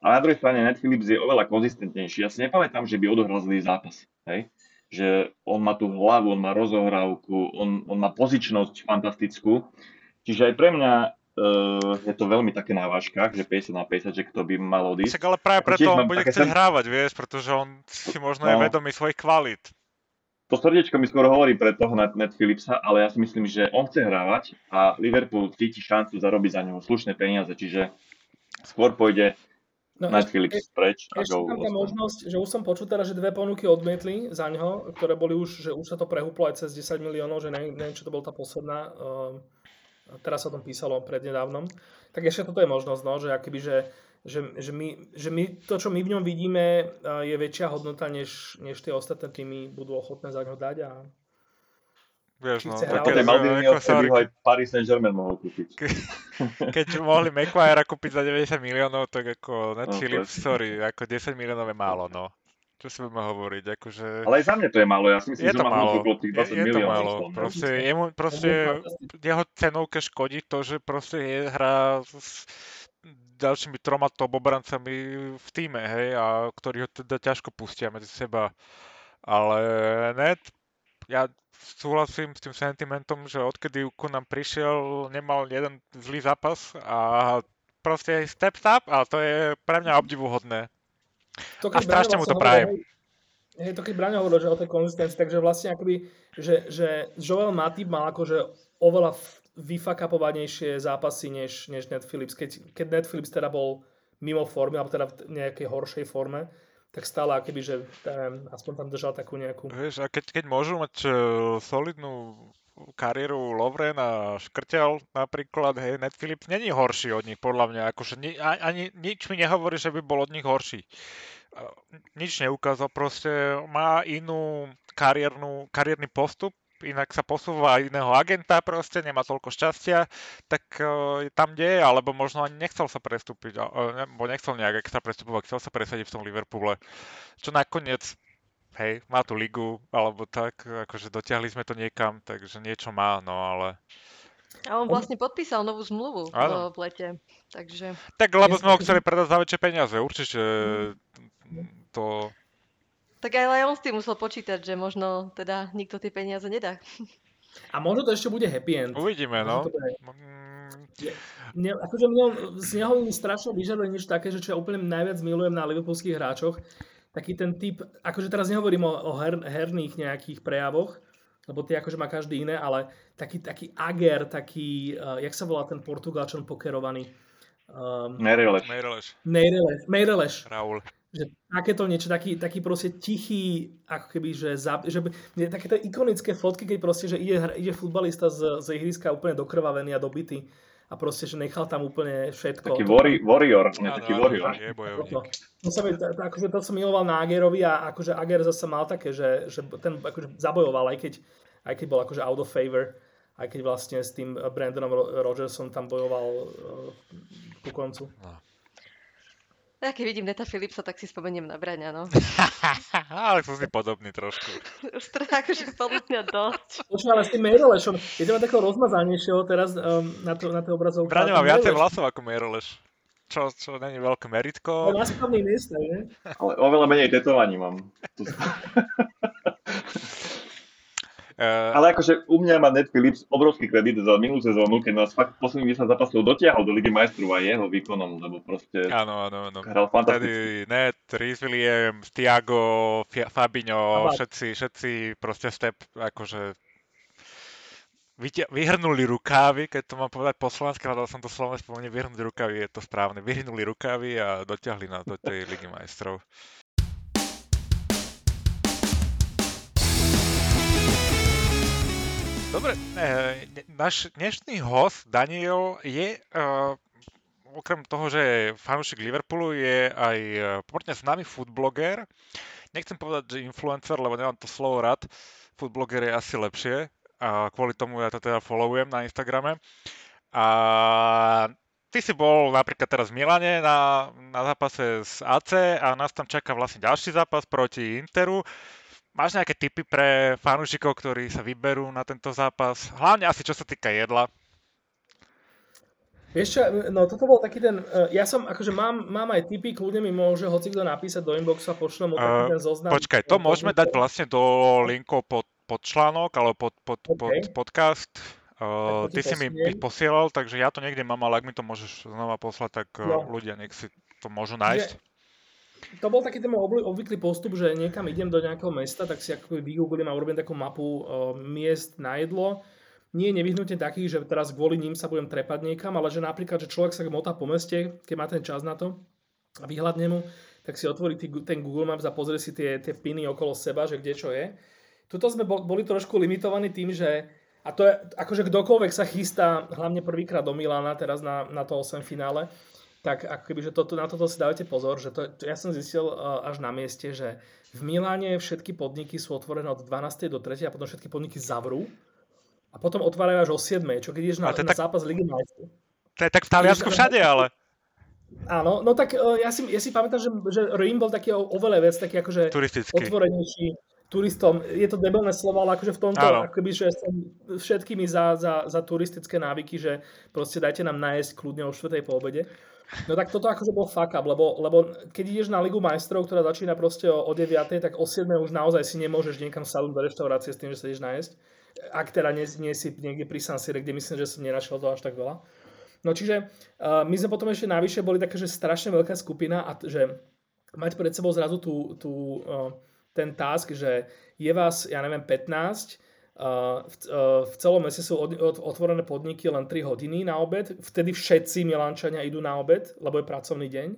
Speaker 3: A na druhej strane Nat Phillips je oveľa konzistentnejší. Ja si nepamätám, že by odohral zlý zápas. Hej? Že on má tú hlavu, on má rozohrávku, on, on má pozičnosť fantastickú. Čiže aj pre mňa uh, je to veľmi také na vážkach, že 50 na 50, že kto by mal odísť.
Speaker 1: Však ale práve preto on bude chcieť sen... hrávať, vieš, pretože on si možno no. je vedomý svojich kvalít.
Speaker 3: To srdiečko mi skôr hovorí pre toho Ned Philipsa, ale ja si myslím, že on chce hrávať a Liverpool cíti šancu zarobiť za neho slušné peniaze, čiže skôr pôjde No, Netflix ešte, preč
Speaker 2: a ešte go. tam tá možnosť, že už som počul teda, že dve ponuky odmietli za ňo, ktoré boli už, že už sa to prehúplo aj cez 10 miliónov, že neviem, neviem čo to bol tá posledná. Uh, teraz sa o tom písalo prednedávnom. Tak ešte toto je možnosť, no, že akoby, že, že, že, my, že my, to, čo my v ňom vidíme, uh, je väčšia hodnota, než, než tie ostatné týmy budú ochotné za ňo dať a
Speaker 1: Vieš, no,
Speaker 3: tak keď Maldini odtedy ho aj Paris Saint-Germain mohol kúpiť.
Speaker 1: Ke, keď mohli Maguire kúpiť za 90 miliónov, tak ako Ned no, Phillips, sorry, ako 10 miliónov je málo, no. Čo si budeme hovoriť, akože...
Speaker 3: Ale aj za mňa to je málo, ja si myslím,
Speaker 1: je
Speaker 3: že
Speaker 1: to
Speaker 3: má
Speaker 1: málo.
Speaker 3: tých 20 je, je. To málo.
Speaker 1: Proste, jemu, proste jeho cenovke škodí to, že proste je hra s ďalšími troma top obrancami v týme, hej, a ktorí ho teda ťažko pustia medzi seba. Ale Ned, ja súhlasím s tým sentimentom, že odkedy ku nám prišiel, nemal jeden zlý zápas a proste step up a to je pre mňa obdivuhodné. To, a strašne mu to prajem.
Speaker 2: Hej, to keď Braňo hovoril, že o tej konzistencii, takže vlastne akoby, že, že Joel Matip mal akože oveľa vyfakapovanejšie zápasy než, než Netflix, keď, keď Netflix teda bol mimo formy, alebo teda v nejakej horšej forme tak stále akoby, že ten, aspoň tam držal takú nejakú...
Speaker 1: Vieš, a keď, keď môžu mať uh, solidnú kariéru Lovren a Škrtel napríklad, hej, Ned Phillips není horší od nich, podľa mňa, akože ni, ani nič mi nehovorí, že by bol od nich horší. Nič neukázal, proste má inú kariérnu, kariérny postup, inak sa posúva iného agenta proste, nemá toľko šťastia, tak uh, tam deje, alebo možno ani nechcel sa prestúpiť, uh, nebo nechcel nejak extra prestupovať, chcel sa presadiť v tom Liverpoole, čo nakoniec, hej, má tú ligu, alebo tak, akože dotiahli sme to niekam, takže niečo má, no ale...
Speaker 4: A on vlastne podpísal novú zmluvu ano. v lete, takže...
Speaker 1: Tak lebo sme ho chceli predať za väčšie peniaze, určite to
Speaker 4: tak aj on s tým musel počítať, že možno teda nikto tie peniaze nedá.
Speaker 2: A možno to ešte bude happy end.
Speaker 1: Uvidíme, no.
Speaker 2: Mne, akože mne, z neho mi strašne vyžaduje niečo také, že čo ja úplne najviac milujem na liverpoolských hráčoch, taký ten typ, akože teraz nehovorím o, o her, herných nejakých prejavoch, lebo tie akože má každý iné, ale taký, taký ager, taký, uh, jak sa volá ten portugalčan pokerovaný?
Speaker 3: Um, Meireleš.
Speaker 2: Meireleš. Meireleš.
Speaker 1: Raúl.
Speaker 2: Že takéto niečo, taký, taký proste tichý, ako keby, že, za, že také tie ikonické fotky, keď proste, že ide, ide futbalista z, z ihriska úplne dokrvavený a dobitý a proste, že nechal tam úplne všetko.
Speaker 3: Taký wori, warrior, nie, taký warrior.
Speaker 1: To,
Speaker 2: to, som, to, akože to som miloval na Agerovi a akože Ager zase mal také, že, že ten akože zabojoval, aj keď, aj keď bol akože out of favor, aj keď vlastne s tým Brandonom Rogersom tam bojoval uh, ku koncu. No.
Speaker 4: Ja keď vidím Neta Philipsa, tak si spomeniem na Braňa, no.
Speaker 1: ale som si podobný trošku.
Speaker 4: Už to akože podľa mňa dosť.
Speaker 2: Počuva, ale s tým Meirolešom, je to takého rozmazanejšieho teraz um, na, to, na tej obrazovke.
Speaker 1: Braňo má viacej vlasov ako Meiroleš. Čo, čo není veľké meritko.
Speaker 2: Ale na správnych miestach, ne?
Speaker 3: Ale oveľa menej tetovaní mám. Uh, Ale akože u mňa má Ned Phillips obrovský kredit za minulú sezónu, keď nás fakt posledných 10 zápasov dotiahol do Ligy majstrov a jeho výkonom, lebo proste
Speaker 1: áno, áno, áno.
Speaker 3: hral fantasticky.
Speaker 1: Tedy Ned, Rhys Williams, Tiago, Fabinho, všetci, všetci proste step, akože vyhrnuli rukávy, keď to mám povedať po slovensky, hľadal som to slovo spomenie, vyhrnuli rukávy, je to správne, vyhrnuli rukávy a dotiahli nás do tej Ligy majstrov. Dobre, náš dnešný host Daniel je uh, okrem toho, že je fanúšik Liverpoolu, je aj uh, pomerne známy foodbloger. Nechcem povedať, že influencer, lebo nemám to slovo rád. Foodbloger je asi lepšie a kvôli tomu ja to teda followujem na Instagrame. A ty si bol napríklad teraz v Milane na, na zápase z AC a nás tam čaká vlastne ďalší zápas proti Interu. Máš nejaké tipy pre fanúšikov, ktorí sa vyberú na tento zápas? Hlavne asi čo sa týka jedla.
Speaker 2: Vieš čo, no toto bol taký ten, uh, ja som, akože mám, mám aj tipy, kľudne mi môže hoci kto napísať do inboxu a pošlem mu taký uh, ten zoznam.
Speaker 1: Počkaj, to môžeme dať vlastne do linkov pod, pod článok alebo pod, pod, okay. pod podcast. Uh, ty si mi posielal, takže ja to niekde mám, ale ak mi to môžeš znova poslať, tak no. ľudia nech si to môžu nájsť. Že,
Speaker 2: to bol taký ten obvyklý postup, že niekam idem do nejakého mesta, tak si ako vygooglím a urobím takú mapu uh, miest na jedlo. Nie je nevyhnutne taký, že teraz kvôli ním sa budem trepať niekam, ale že napríklad, že človek sa motá po meste, keď má ten čas na to a vyhľadne mu, tak si otvorí tý, ten Google Maps a pozrie si tie, tie piny okolo seba, že kde čo je. Tuto sme boli trošku limitovaní tým, že a to je, akože kdokoľvek sa chystá, hlavne prvýkrát do Milána, teraz na, na to 8 finále, tak ako keby, že toto, na toto si dávate pozor, že to, ja som zistil uh, až na mieste, že v Miláne všetky podniky sú otvorené od 12. do 3. a potom všetky podniky zavrú a potom otvárajú až o 7. Čo keď ideš na, na tak, zápas Ligy majstrov.
Speaker 1: To je tak v Taliansku všade, ale.
Speaker 2: Áno, no tak uh, ja, si, ja si pamätám, že, že Rím bol taký oveľa vec, taký akože otvorenejší turistom. Je to debelné slovo, ale akože v tomto, akoby, že som všetkými za, za, za turistické návyky, že proste dajte nám nájsť kľudne o 4. po obede. No tak toto akože bol fuck up, lebo, lebo keď ideš na Ligu majstrov, ktorá začína proste o, o 9, tak o 7 už naozaj si nemôžeš niekam sadnúť do reštaurácie s tým, že sa ideš nájsť. Ak teda nie, nie si niekde pri San Sire, kde myslím, že som nenašiel to až tak veľa. No čiže uh, my sme potom ešte navyše boli také, že strašne veľká skupina a že mať pred sebou zrazu tú, tú, uh, ten task, že je vás, ja neviem, 15, v, v celom meste sú otvorené podniky len 3 hodiny na obed, vtedy všetci Milančania idú na obed, lebo je pracovný deň.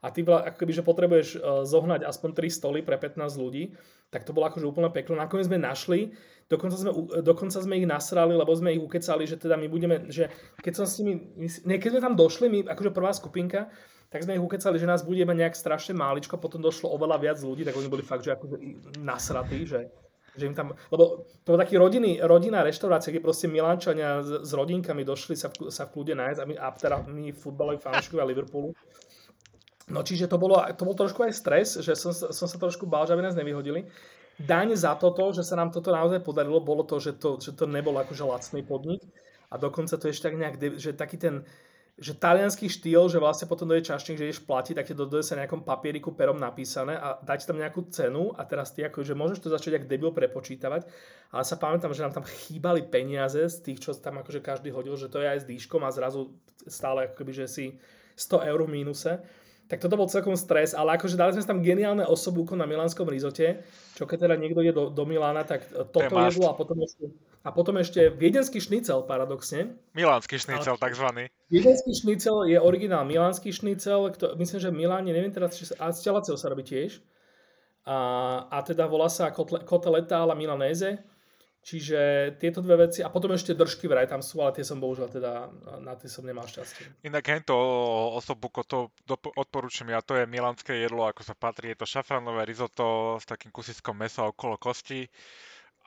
Speaker 2: A ty akoby, že potrebuješ e, zohnať aspoň 3 stoly pre 15 ľudí, tak to bolo akože úplne peklo. Nakoniec sme našli, dokonca sme, dokonca sme ich nasrali, lebo sme ich ukecali, že teda my budeme, že keď som s nimi, ne, keď sme tam došli, my akože prvá skupinka, tak sme ich ukecali, že nás budeme nejak strašne máličko, potom došlo oveľa viac ľudí, tak oni boli fakt, že akože nasratí, že že im tam, lebo to bol taký rodinný, rodinná reštaurácia, kde proste Milančania s, s rodinkami došli sa v, sa v kľude nájsť a, my, a teda my futbaloví fanúšikovia Liverpoolu. No čiže to, bolo, to bol trošku aj stres, že som, som sa trošku bál, že aby nás nevyhodili. Daň za toto, že sa nám toto naozaj podarilo, bolo to, že to, že to nebol akože lacný podnik a dokonca to ešte tak nejak, že taký ten, že talianský štýl, že vlastne potom dojde čašník, že ideš platiť, tak ti to dojde sa nejakom papieriku perom napísané a dať tam nejakú cenu a teraz ty ako, že môžeš to začať ako debil prepočítavať, ale sa pamätám, že nám tam chýbali peniaze z tých, čo tam akože každý hodil, že to je aj s dýškom a zrazu stále akoby, že si 100 eur v mínuse. Tak toto bol celkom stres, ale akože dali sme tam geniálne osobúko na milánskom rizote, čo keď teda niekto ide do, do Milána, tak toto jedlo a potom ešte, a potom ešte viedenský šnicel, paradoxne.
Speaker 1: Milánsky šnicel, ale, takzvaný.
Speaker 2: Viedenský šnicel je originál milánsky šnicel, kto, myslím, že v Miláne, neviem teraz, či sa, a z telacieho sa robí tiež. A, a teda volá sa koteleta alla milanese Čiže tieto dve veci a potom ešte držky vraj tam sú, ale tie som bohužiaľ teda, na tie som nemal šťastie.
Speaker 1: Inak hento osobu, to odporúčam ja, to je milánske jedlo, ako sa patrí, je to šafranové risotto s takým kusiskom mesa okolo kosti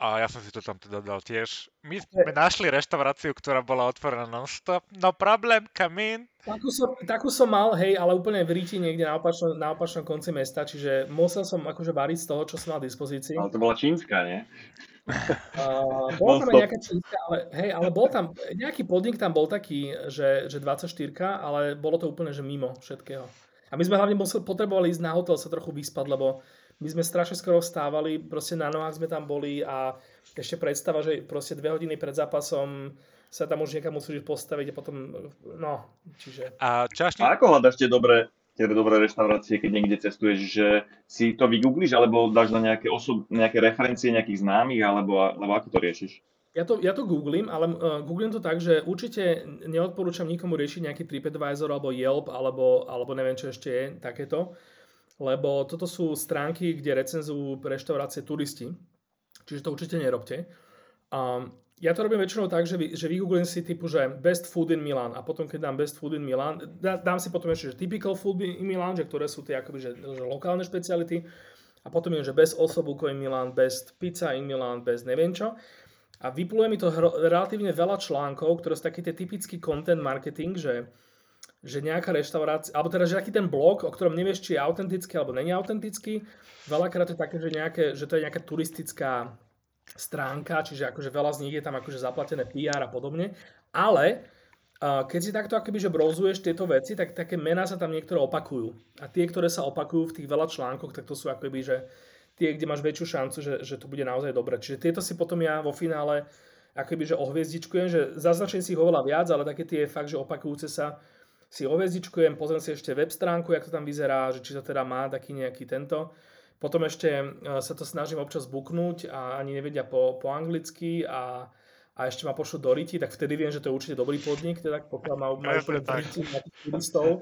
Speaker 1: a ja som si to tam teda dal tiež. My sme našli reštauráciu, ktorá bola otvorená non-stop. No problém, come
Speaker 2: Takú som, takú som mal, hej, ale úplne v Ríti niekde na opačnom, na opačnom konci mesta, čiže musel som akože variť z toho, čo som mal v dispozícii.
Speaker 3: Ale to bola čínska, nie?
Speaker 2: Uh, bola tam nejaká číska, ale, hej, ale bol tam, nejaký podnik tam bol taký, že, že 24, ale bolo to úplne, že mimo všetkého. A my sme hlavne museli, potrebovali ísť na hotel sa trochu vyspať, lebo my sme strašne skoro vstávali, proste na nohách sme tam boli a ešte predstava, že proste dve hodiny pred zápasom sa tam už niekam musíš postaviť a potom, no, čiže...
Speaker 1: A, čašný...
Speaker 3: a ako hľadaš tie dobré tie dobré reštaurácie, keď niekde cestuješ, že si to vygoogliš, alebo dáš na nejaké, osob, nejaké referencie nejakých známych, alebo, alebo ako to riešiš?
Speaker 2: Ja to, ja to googlím, ale uh, googlím to tak, že určite neodporúčam nikomu riešiť nejaký TripAdvisor alebo Yelp, alebo, alebo neviem, čo ešte je takéto, lebo toto sú stránky, kde recenzujú reštaurácie turisti, čiže to určite nerobte. Um, ja to robím väčšinou tak, že, vy, že vygooglím si typu, že best food in Milan a potom keď dám best food in Milan, dá, dám si potom ešte, že typical food in Milan, že ktoré sú tie akoby, že, že lokálne špeciality a potom je, že best osobuko in Milan, best pizza in Milan, best neviem čo. A vypluje mi to hro, relatívne veľa článkov, ktoré sú taký tie typický content marketing, že, že nejaká reštaurácia, alebo teda, že aký ten blog, o ktorom nevieš, či je autentický alebo není autentický, veľakrát je také, že, nejaké, že to je nejaká turistická stránka, čiže akože veľa z nich je tam akože zaplatené PR a podobne, ale keď si takto akoby, že browzuješ tieto veci, tak také mená sa tam niektoré opakujú. A tie, ktoré sa opakujú v tých veľa článkoch, tak to sú akoby, že tie, kde máš väčšiu šancu, že, že to bude naozaj dobre. Čiže tieto si potom ja vo finále akoby, že ohviezdičkujem, že zaznačím si ich oveľa viac, ale také tie fakt, že opakujúce sa si ohviezdičkujem, pozriem si ešte web stránku, jak to tam vyzerá, že či to teda má taký nejaký tento potom ešte e, sa to snažím občas buknúť a ani nevedia po, po anglicky a, a ešte ma pošlo do Riti, tak vtedy viem, že to je určite dobrý podnik, teda pokiaľ majú, majú úplne Riti turistov,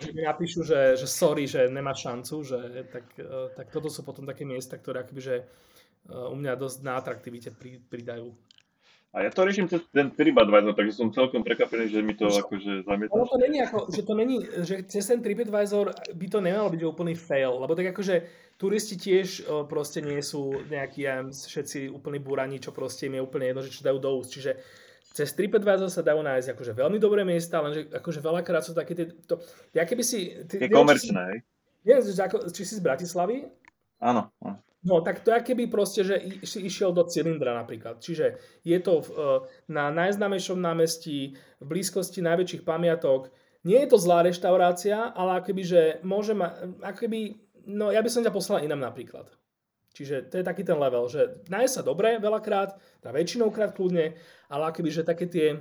Speaker 2: že mi napíšu, že, že sorry, že nemá šancu, že tak, e, tak toto sú potom také miesta, ktoré akoby, že e, u mňa dosť na atraktivite pridajú.
Speaker 3: A ja to riešim cez ten TripAdvisor, takže som celkom prekvapený, že mi to akože zamietaš.
Speaker 2: Ono to není ako, že to není, že cez ten TripAdvisor by to nemalo byť úplný fail, lebo tak akože turisti tiež proste nie sú nejakí ja, všetci úplní burani, čo proste im je úplne jedno, že čo dajú do úst. Čiže cez TripAdvisor sa dajú nájsť akože veľmi dobré miesta, lenže akože veľakrát sú také tie, to, ja keby si...
Speaker 3: Ty, je komerčné,
Speaker 2: neviem, či, či si z Bratislavy?
Speaker 3: Áno, áno.
Speaker 2: No tak to je keby proste, že si išiel do cylindra napríklad. Čiže je to v, e, na najznámejšom námestí, v blízkosti najväčších pamiatok. Nie je to zlá reštaurácia, ale akoby, že môže ma, akoby, no ja by som ťa poslal inám napríklad. Čiže to je taký ten level, že nájsť sa dobre veľakrát, teda väčšinou krát kľudne, ale akoby, že také tie,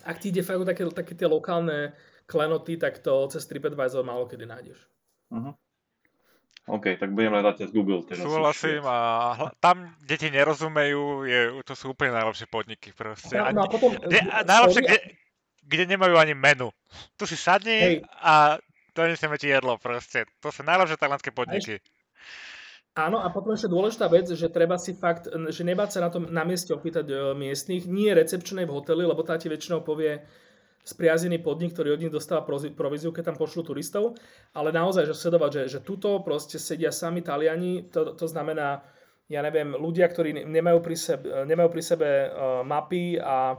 Speaker 2: ak ti ide fakt také, také tie lokálne klenoty, tak to cez TripAdvisor málo kedy nájdeš. Uh-huh.
Speaker 3: OK, tak budem hľadať cez Google
Speaker 1: teraz. Súhlasím a tam, kde ti nerozumejú, je, to sú úplne najlepšie podniky proste. No, no a potom, kde, a najlepšie, kde, kde nemajú ani menu. Tu si sadni Hej. a donesieme ti jedlo proste. To sú najlepšie talianské podniky.
Speaker 2: Áno, a potom ešte dôležitá vec, že treba si fakt, že nebáť sa na tom na mieste opýtať e, miestnych, nie recepčnej v hoteli, lebo tá ti väčšinou povie, spriazený podnik, ktorý od nich dostáva províziu, keď tam pošlú turistov, ale naozaj, že sledovať, že, že tuto proste sedia sami Taliani, to, to znamená, ja neviem, ľudia, ktorí nemajú pri sebe, nemajú pri sebe uh, mapy a,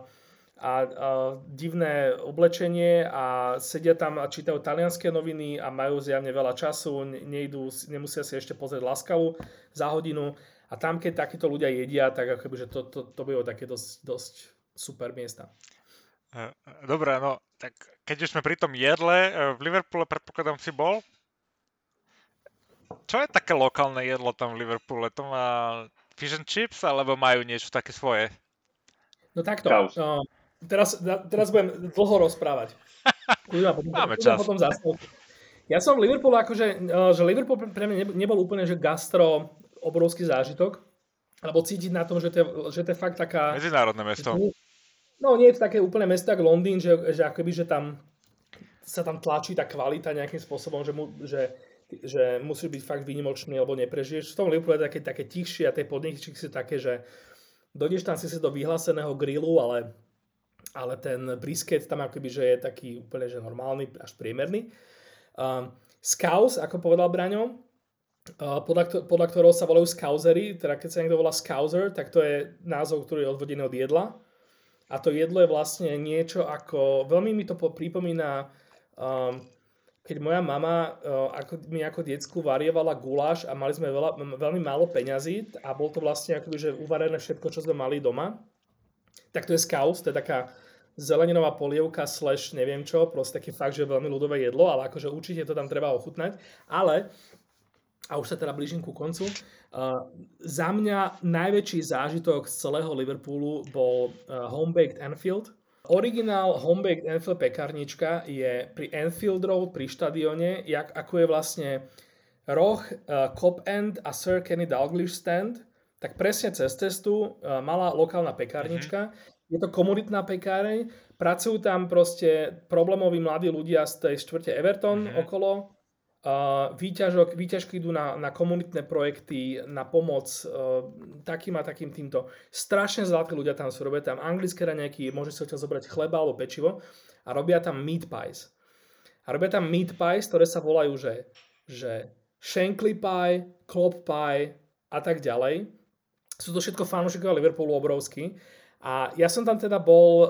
Speaker 2: a, a divné oblečenie a sedia tam a čítajú talianské noviny a majú zjavne veľa času, nejdú, nemusia si ešte pozrieť laskavu za hodinu a tam, keď takíto ľudia jedia, tak akoby, že to, to, to bylo také dosť, dosť super miesta.
Speaker 1: Uh, Dobre, no tak keď už sme pri tom jedle, v Liverpoole predpokladám si bol? Čo je také lokálne jedlo tam v Liverpoole? To má fish and chips, alebo majú niečo také svoje?
Speaker 2: No takto. No, teraz, teraz budem dlho rozprávať. potom, Máme čas. Potom ja som v Liverpoole akože, že Liverpool pre mňa nebol úplne, že gastro obrovský zážitok, alebo cítiť na tom, že to je, že to je fakt taká...
Speaker 1: Medzinárodné mesto.
Speaker 2: No nie je to také úplne mesto ako Londýn, že, že akoby, že tam sa tam tlačí tá kvalita nejakým spôsobom, že, mu, že že musíš byť fakt výnimočný, alebo neprežiješ. V tom Liverpoole je také, také tichšie a tie podniky sú také, že dojdeš tam si do vyhláseného grillu, ale, ale ten brisket tam akoby, že je taký úplne že normálny, až priemerný. Um, Scouse, ako povedal Braňo, uh, podľa, podľa ktorého sa volajú Scousery, teda keď sa niekto volá Scouser, tak to je názov, ktorý je odvodený od jedla. A to jedlo je vlastne niečo ako, veľmi mi to pripomína um, keď moja mama uh, ako, mi ako diecku varievala guláš a mali sme veľa, veľmi málo peňazí a bol to vlastne akoby, že uvarené všetko, čo sme mali doma, tak to je skaus, to je taká zeleninová polievka slash neviem čo, proste taký fakt, že veľmi ľudové jedlo, ale akože určite to tam treba ochutnať. Ale, a už sa teda blížim ku koncu, uh, za mňa najväčší zážitok z celého Liverpoolu bol uh, Home-Baked Enfield, Originál Homebake Enfield pekárnička je pri Enfield Road, pri štadióne, jak, ako je vlastne roh, uh, Cop End a Sir Kenny Dalglish stand, tak presne cez cestu uh, malá lokálna pekárnička. Mm-hmm. Je to komunitná pekáreň, pracujú tam proste problémoví mladí ľudia z tej štvrte Everton mm-hmm. okolo, výťažok, výťažky idú na, na komunitné projekty, na pomoc uh, takým a takým týmto. Strašne zlatí ľudia tam sú, robia tam anglické raňajky, môže si odtiaľ zobrať chleba alebo pečivo a robia tam meat pies. A robia tam meat pies, ktoré sa volajú, že, že Shankly pie, Klop pie a tak ďalej. Sú to všetko fanúšikovia Liverpoolu obrovský. A ja som tam teda bol, uh,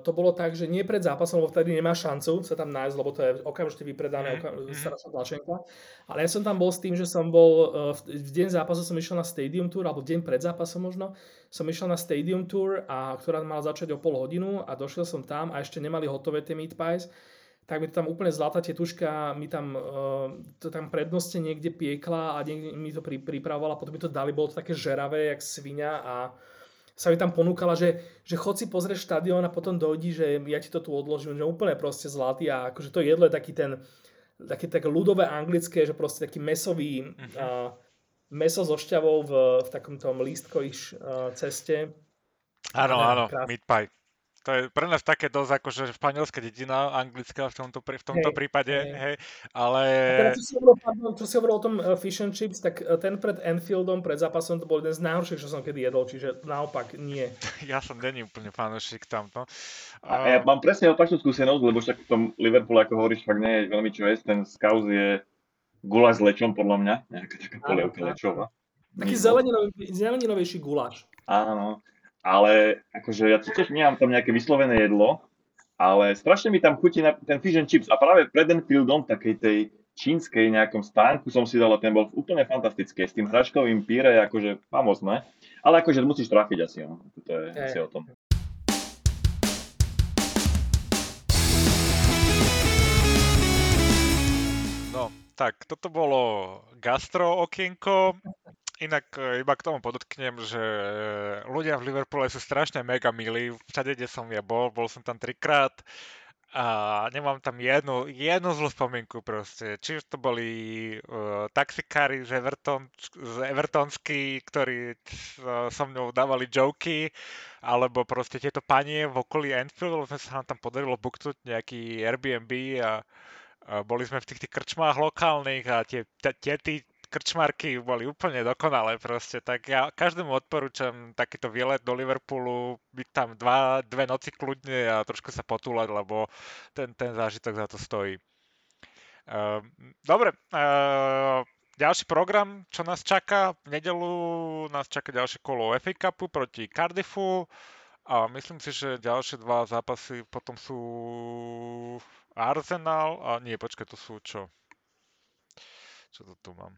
Speaker 2: to bolo tak, že nie pred zápasom, lebo vtedy nemá šancu sa tam nájsť, lebo to je okamžite vypredané, mm-hmm. strašná tlačenka. Ale ja som tam bol s tým, že som bol, uh, v, deň zápasu som išiel na Stadium Tour, alebo deň pred zápasom možno, som išiel na Stadium Tour, a, ktorá mala začať o pol hodinu a došiel som tam a ešte nemali hotové tie meat pies tak mi to tam úplne zlatá tetuška mi tam, uh, to tam prednostne niekde piekla a niekde mi to pri, pripravovala, potom mi to dali, bolo to také žeravé, jak svinia a sa mi tam ponúkala, že, že chod si pozrieť štadión a potom dojdi, že ja ti to tu odložím, že úplne proste zlatý a akože to jedlo je taký ten, také, také ľudové anglické, že proste taký mesový, uh-huh. uh, meso so šťavou v, v takom tom lístkoviš uh, ceste.
Speaker 1: Áno, áno, meat pie. To je pre nás také dosť akože španielská dedina, anglická v tomto, v tomto hey, prípade, hey. hej, ale...
Speaker 2: Teraz, čo si hovoril, pardon, čo si hovoril o tom uh, fish and chips, tak uh, ten pred Enfieldom, pred zápasom, to bol jeden z najhorších, čo som kedy jedol, čiže naopak nie.
Speaker 1: ja som není úplne fanúšik tamto.
Speaker 3: A, a ja mám presne opačnú skúsenosť, lebo však v tom Liverpoole, ako hovoríš, fakt nie je veľmi čo jesť, ten skauz je guláš s lečom, podľa mňa, nejaká taká polievka lečová.
Speaker 2: Taký zeleninovejší guláš.
Speaker 3: Áno, ale akože ja tiež nemám tam nejaké vyslovené jedlo, ale strašne mi tam chutí na ten fish and chips a práve pred Enfieldom, takej tej čínskej nejakom stánku som si dal a ten bol úplne fantastický. S tým hračkovým píre je akože famozné, ale akože musíš trafiť asi, no. To je je asi o tom.
Speaker 1: No, tak toto bolo gastro okienko. Inak e, iba k tomu podotknem, že e, ľudia v Liverpoole sú strašne mega milí. Všade, kde som ja bol, bol som tam trikrát a nemám tam jednu, jednu zlú spomienku proste. Či už to boli uh, taxikári z, Everton, z Evertonsky, ktorí uh, so mnou dávali joky, alebo proste tieto panie v okolí Enfield, sme sa nám tam podarilo buknúť nejaký Airbnb a, a boli sme v tých, tých krčmách lokálnych a tie tety krčmarky boli úplne dokonalé proste, tak ja každému odporúčam takýto výlet do Liverpoolu, byť tam dva, dve noci kľudne a trošku sa potúlať, lebo ten, ten zážitok za to stojí. Uh, dobre, uh, ďalší program, čo nás čaká, v nedelu nás čaká ďalšie kolo FA Cupu proti Cardiffu a myslím si, že ďalšie dva zápasy potom sú Arsenal a nie, počkaj, to sú čo? Čo to tu mám?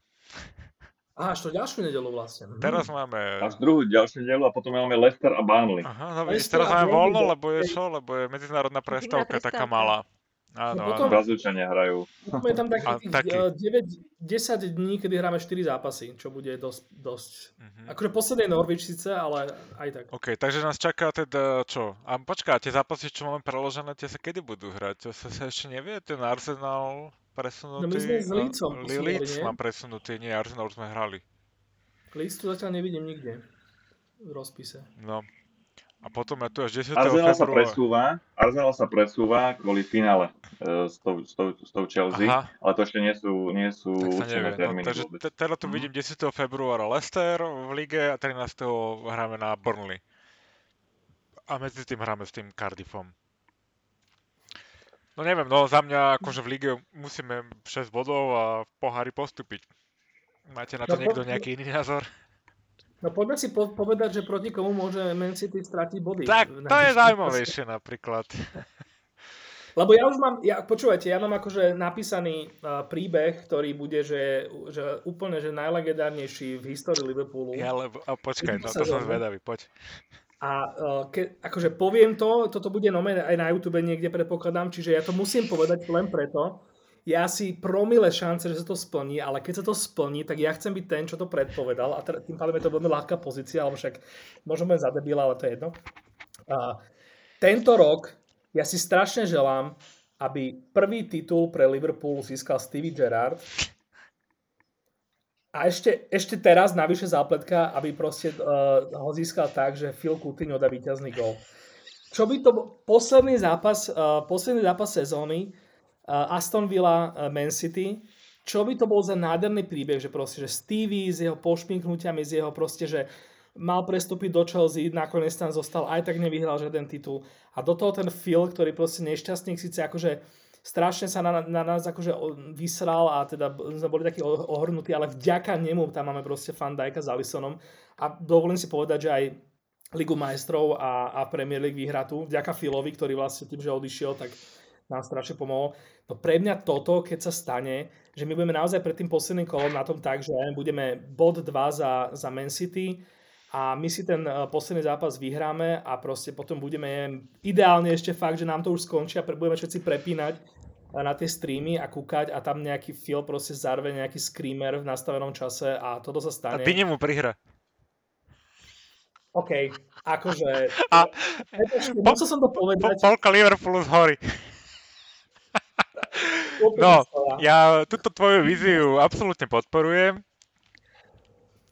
Speaker 2: Á, až to ďalšiu nedelu vlastne. Hm.
Speaker 1: Teraz máme...
Speaker 3: Až druhú ďalšiu nedelu a potom máme Leicester a Burnley.
Speaker 1: Aha, no vidíš, teraz máme voľno, lebo je čo? Lebo je medzinárodná prestávka taká malá. Áno,
Speaker 2: No potom-
Speaker 1: áno.
Speaker 3: Brazílčania hrajú.
Speaker 2: Máme tam
Speaker 1: A
Speaker 2: takých
Speaker 1: taký.
Speaker 2: tých, uh, 9, 10 dní, kedy hráme 4 zápasy, čo bude dosť, dosť.
Speaker 1: Mhm.
Speaker 2: Akože posledný Norwich síce, ale aj tak.
Speaker 1: OK, takže nás čaká teda čo? A počká, tie zápasy, čo máme preložené, tie sa kedy budú hrať? To sa, sa ešte nevie? Ten Arsenal presunutý?
Speaker 2: No my sme s
Speaker 1: Li-
Speaker 2: posunuli,
Speaker 1: Leeds mám presunutý, nie, Arsenal už sme hrali.
Speaker 2: Listu zatiaľ nevidím nikde v rozpise.
Speaker 1: No. A potom je tu až 10.
Speaker 3: Arsenal sa
Speaker 1: februára.
Speaker 3: presúva, Arsenal sa presúva kvôli finále e, s, tou, s, tou, s tou Chelsea,
Speaker 1: Aha,
Speaker 3: ale to ešte nie sú, nie sú
Speaker 1: tak sa
Speaker 3: určené.
Speaker 1: No,
Speaker 3: termíny
Speaker 1: takže
Speaker 3: vôbec.
Speaker 1: te- teda tu
Speaker 3: Mhm.
Speaker 1: vidím 10. februára Leicester v lige a 13. hráme na Burnley. A medzi tým hráme s tým Cardiffom. No neviem, no za mňa akože v lige musíme 6 bodov a v pohári postúpiť. Máte na to
Speaker 2: No,
Speaker 1: niekto nejaký iný názor?
Speaker 2: No poďme si po- povedať, že proti komu môže Man City stratiť body.
Speaker 1: Tak, to je zaujímavejšie napríklad.
Speaker 2: Lebo ja už mám, ja, počúvajte, ja mám akože napísaný uh, príbeh, ktorý bude, že, že úplne že najlegendárnejší v histórii Liverpoolu.
Speaker 1: Ja, lebo, a počkaj, no to som zvedavý, poď.
Speaker 2: A uh, ke, akože poviem to, toto bude nome aj na YouTube niekde predpokladám, čiže ja to musím povedať len preto. Ja si promile šance, že sa to splní, ale keď sa to splní, tak ja chcem byť ten, čo to predpovedal a tým pádom je to veľmi ľahká pozícia, alebo však môžeme za debila, ale to je jedno. Uh, tento rok ja si strašne želám, aby prvý titul pre Liverpool získal Stevie Gerrard a ešte, ešte teraz navyše zápletka, aby proste uh, ho získal tak, že Phil Coutinho dá víťazný gol. Čo by to bol posledný zápas, uh, posledný zápas sezóny uh, Aston Villa uh, Man City, čo by to bol za nádherný príbeh, že proste, že Stevie s jeho pošpinknutiami, z jeho proste, že mal prestúpiť do Chelsea, nakoniec tam zostal, aj tak nevyhral žiaden titul. A do toho ten Phil, ktorý proste nešťastník, síce akože strašne sa na, na nás akože vysral a teda sme boli takí ohrnutí, ale vďaka nemu tam máme proste Fan Dijka s Alisonom a dovolím si povedať, že aj Ligu majstrov a, a Premier League vyhratú, vďaka Philovi, ktorý vlastne tým, že odišiel, tak nám strašne pomohol. No pre mňa toto, keď sa stane, že my budeme naozaj pred tým posledným kolom na tom tak, že budeme bod 2 za, za Man City a my si ten eh, posledný zápas vyhráme a proste potom budeme ideálne ešte fakt, že nám to už skončí a budeme všetci prepínať eh, na tie streamy a kúkať a tam nejaký Phil proste zarve nejaký screamer v nastavenom čase a toto sa
Speaker 1: A
Speaker 2: stane.
Speaker 1: ty nemu prihra.
Speaker 2: OK, akože...
Speaker 1: A-
Speaker 2: Musel som to
Speaker 1: Po,
Speaker 2: povedať.
Speaker 1: polka Liverpoolu z hory. No, ja túto tvoju víziu absolútne podporujem.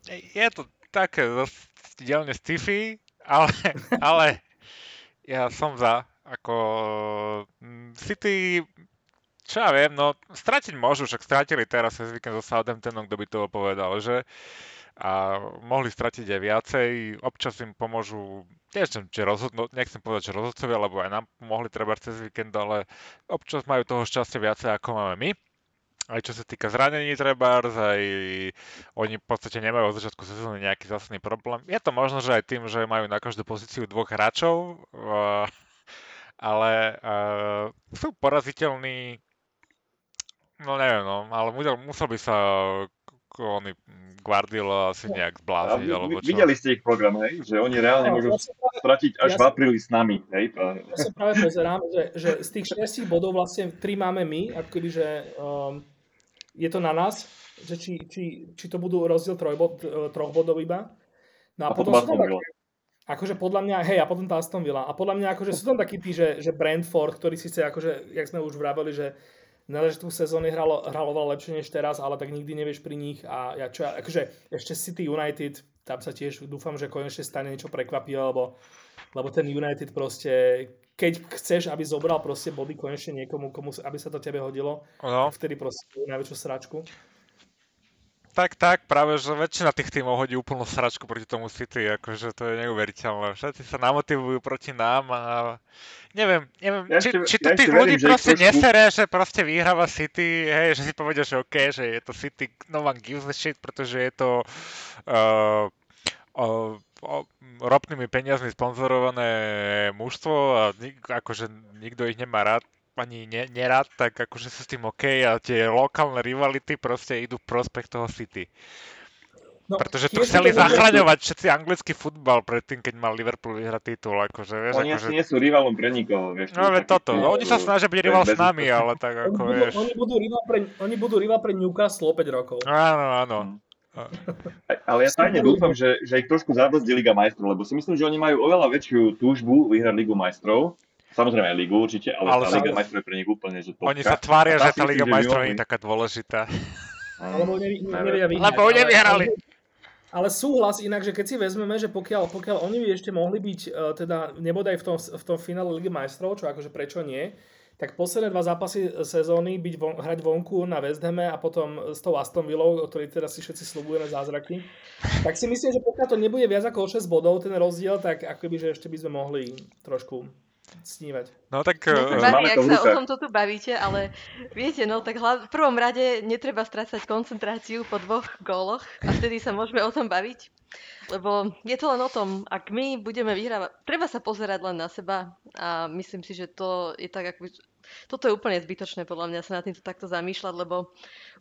Speaker 1: Je to také dielne sci-fi, ale, ale ja som za. Ako mm, City, čo ja viem, no stratiť môžu, však stratili teraz cez víkend so Southamptonom, kto by to povedal, že? A mohli stratiť aj viacej, občas im pomôžu, tiež či rozhodnú, nechcem povedať, že rozhodcovia, lebo aj nám pomohli treba cez víkend, ale občas majú toho šťastia viacej ako máme my. Aj čo sa týka zranení trebárs, aj oni v podstate nemajú od začiatku sezóny nejaký zásadný problém. Je to možno, že aj tým, že majú na každú pozíciu dvoch hráčov, uh, ale uh, sú poraziteľní, no neviem, no, ale musel, musel by sa oni Guardiola asi nejak
Speaker 3: A
Speaker 1: zbláziť,
Speaker 3: vy,
Speaker 1: alebo čo.
Speaker 3: videli ste ich program, hej? Že oni reálne
Speaker 2: No,
Speaker 3: môžu
Speaker 2: ja práve-
Speaker 3: stratiť až
Speaker 2: ja
Speaker 3: v apríli s nami, hej?
Speaker 2: Ja sa práve pozerám, že, že z tých 6 bodov vlastne 3 máme my, ako keby, že um, je to na nás, že či, či, či to budú rozdiel trojbod, eh, troch bodov iba. No a,
Speaker 3: A potom
Speaker 2: potom, sú tam také, akože podľa mňa, hej, a potom tá Aston Villa. A podľa mňa akože sú tam takí tí, že, že Brentford, ktorý síce akože, jak sme už vraveli, že na začiatku sezóny hralo, hralo veľa lepšie než teraz, ale tak nikdy nevieš pri nich. A ja čo, akože ešte City United, tam sa tiež dúfam, že konečne stane niečo prekvapivé, lebo, lebo ten United proste, keď chceš, aby zobral proste body konečne niekomu, komu, aby sa to tebe hodilo,
Speaker 1: No,
Speaker 2: vtedy proste najväčšiu sračku.
Speaker 1: tak, tak, práve, že väčšina tých tímov hodí úplnú sračku proti tomu City, akože to je neuveriteľné. Všetci sa namotivujú proti nám a neviem, neviem,
Speaker 3: Ja
Speaker 1: či, či to
Speaker 3: ja
Speaker 1: tých
Speaker 3: verím,
Speaker 1: ľudí
Speaker 3: že ich
Speaker 1: proste nesere, že proste vyhráva City, hej, že si povedia, že OK, že je to City, no one gives a shit, pretože je to uh, o, ropnými peniazmi sponzorované mužstvo a nik, akože nikto ich nemá rád, ani ne, nerad, tak akože sú s tým OK a tie lokálne rivality proste idú v prospech toho City. No, Pretože tu chceli zachraňovať všetci anglický futbal predtým, keď mal Liverpool vyhrať titul. Akože, vieš,
Speaker 3: oni
Speaker 1: akože...
Speaker 3: nie sú rivalom pre nikoho. Vieš,
Speaker 1: no ale toto, no, oni sa snažia byť rival s nami, ale tak ako
Speaker 2: oni
Speaker 1: vieš.
Speaker 2: Budú, oni, budú rival pre, oni budú rival pre Newcastle o 5 rokov.
Speaker 1: Áno, áno.
Speaker 3: Ale ja tajne dúfam, že, že ich trošku zabrzdí Liga majstrov, lebo si myslím, že oni majú oveľa väčšiu túžbu vyhrať Ligu majstrov. Samozrejme aj Ligu určite, ale, ale tá Liga majstrov je pre nich úplne, že
Speaker 1: Oni sa tvária, že tá Liga majstrov je taká dôležitá.
Speaker 2: Lebo nevedia vyhrať.
Speaker 1: Lebo nevyhrali.
Speaker 2: Ale súhlas inak, že keď si vezmeme, že pokiaľ, pokiaľ oni by ešte mohli byť, uh, teda nebodaj v tom, v tom finále Ligy majstrov, čo akože prečo nie, tak posledné dva zápasy sezóny byť von, hrať vonku na West Hame a potom s tou Aston Villou, o ktorej teraz si všetci slubujeme zázraky, tak si myslím, že pokiaľ to nebude viac ako 6 bodov ten rozdiel, tak akoby, že ešte by sme mohli trošku snívať.
Speaker 1: No tak...
Speaker 4: No, uh, baví, ak sa o tomto tu bavíte, ale viete, no tak hla, v prvom rade netreba strácať koncentráciu po dvoch góloch a vtedy sa môžeme o tom baviť. Lebo je to len o tom, ak my budeme vyhrávať, treba sa pozerať len na seba a myslím si, že to je tak, ako toto je úplne zbytočné podľa mňa sa na týmto takto zamýšľať, lebo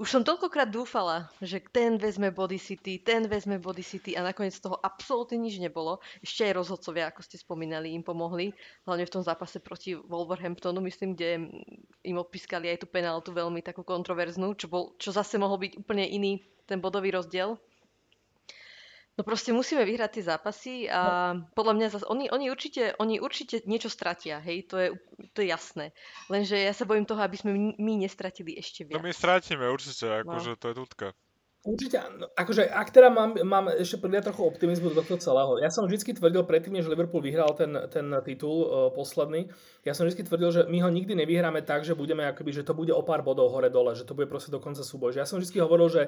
Speaker 4: už som toľkokrát dúfala, že ten vezme Body City, ten vezme Body City a nakoniec z toho absolútne nič nebolo. Ešte aj rozhodcovia, ako ste spomínali, im pomohli, hlavne v tom zápase proti Wolverhamptonu, myslím, kde im odpískali aj tú penáltu veľmi takú kontroverznú, čo, bol, čo zase mohol byť úplne iný ten bodový rozdiel. No proste musíme vyhrať tie zápasy a no. podľa mňa zase, oni, oni, určite, oni určite niečo stratia, hej, to je, to je jasné. Lenže ja sa bojím toho, aby sme my nestratili ešte viac.
Speaker 1: No my stratíme určite, akože no. to je tutka.
Speaker 2: Určite, akože ak teda mám, mám ešte pridať trochu optimizmu do tohto celého. Ja som vždy tvrdil predtým, než Liverpool vyhral ten, ten titul uh, posledný, ja som vždy tvrdil, že my ho nikdy nevyhráme tak, že budeme akoby, že to bude o pár bodov hore-dole, že to bude proste do konca súboj. Že ja som vždy hovoril, že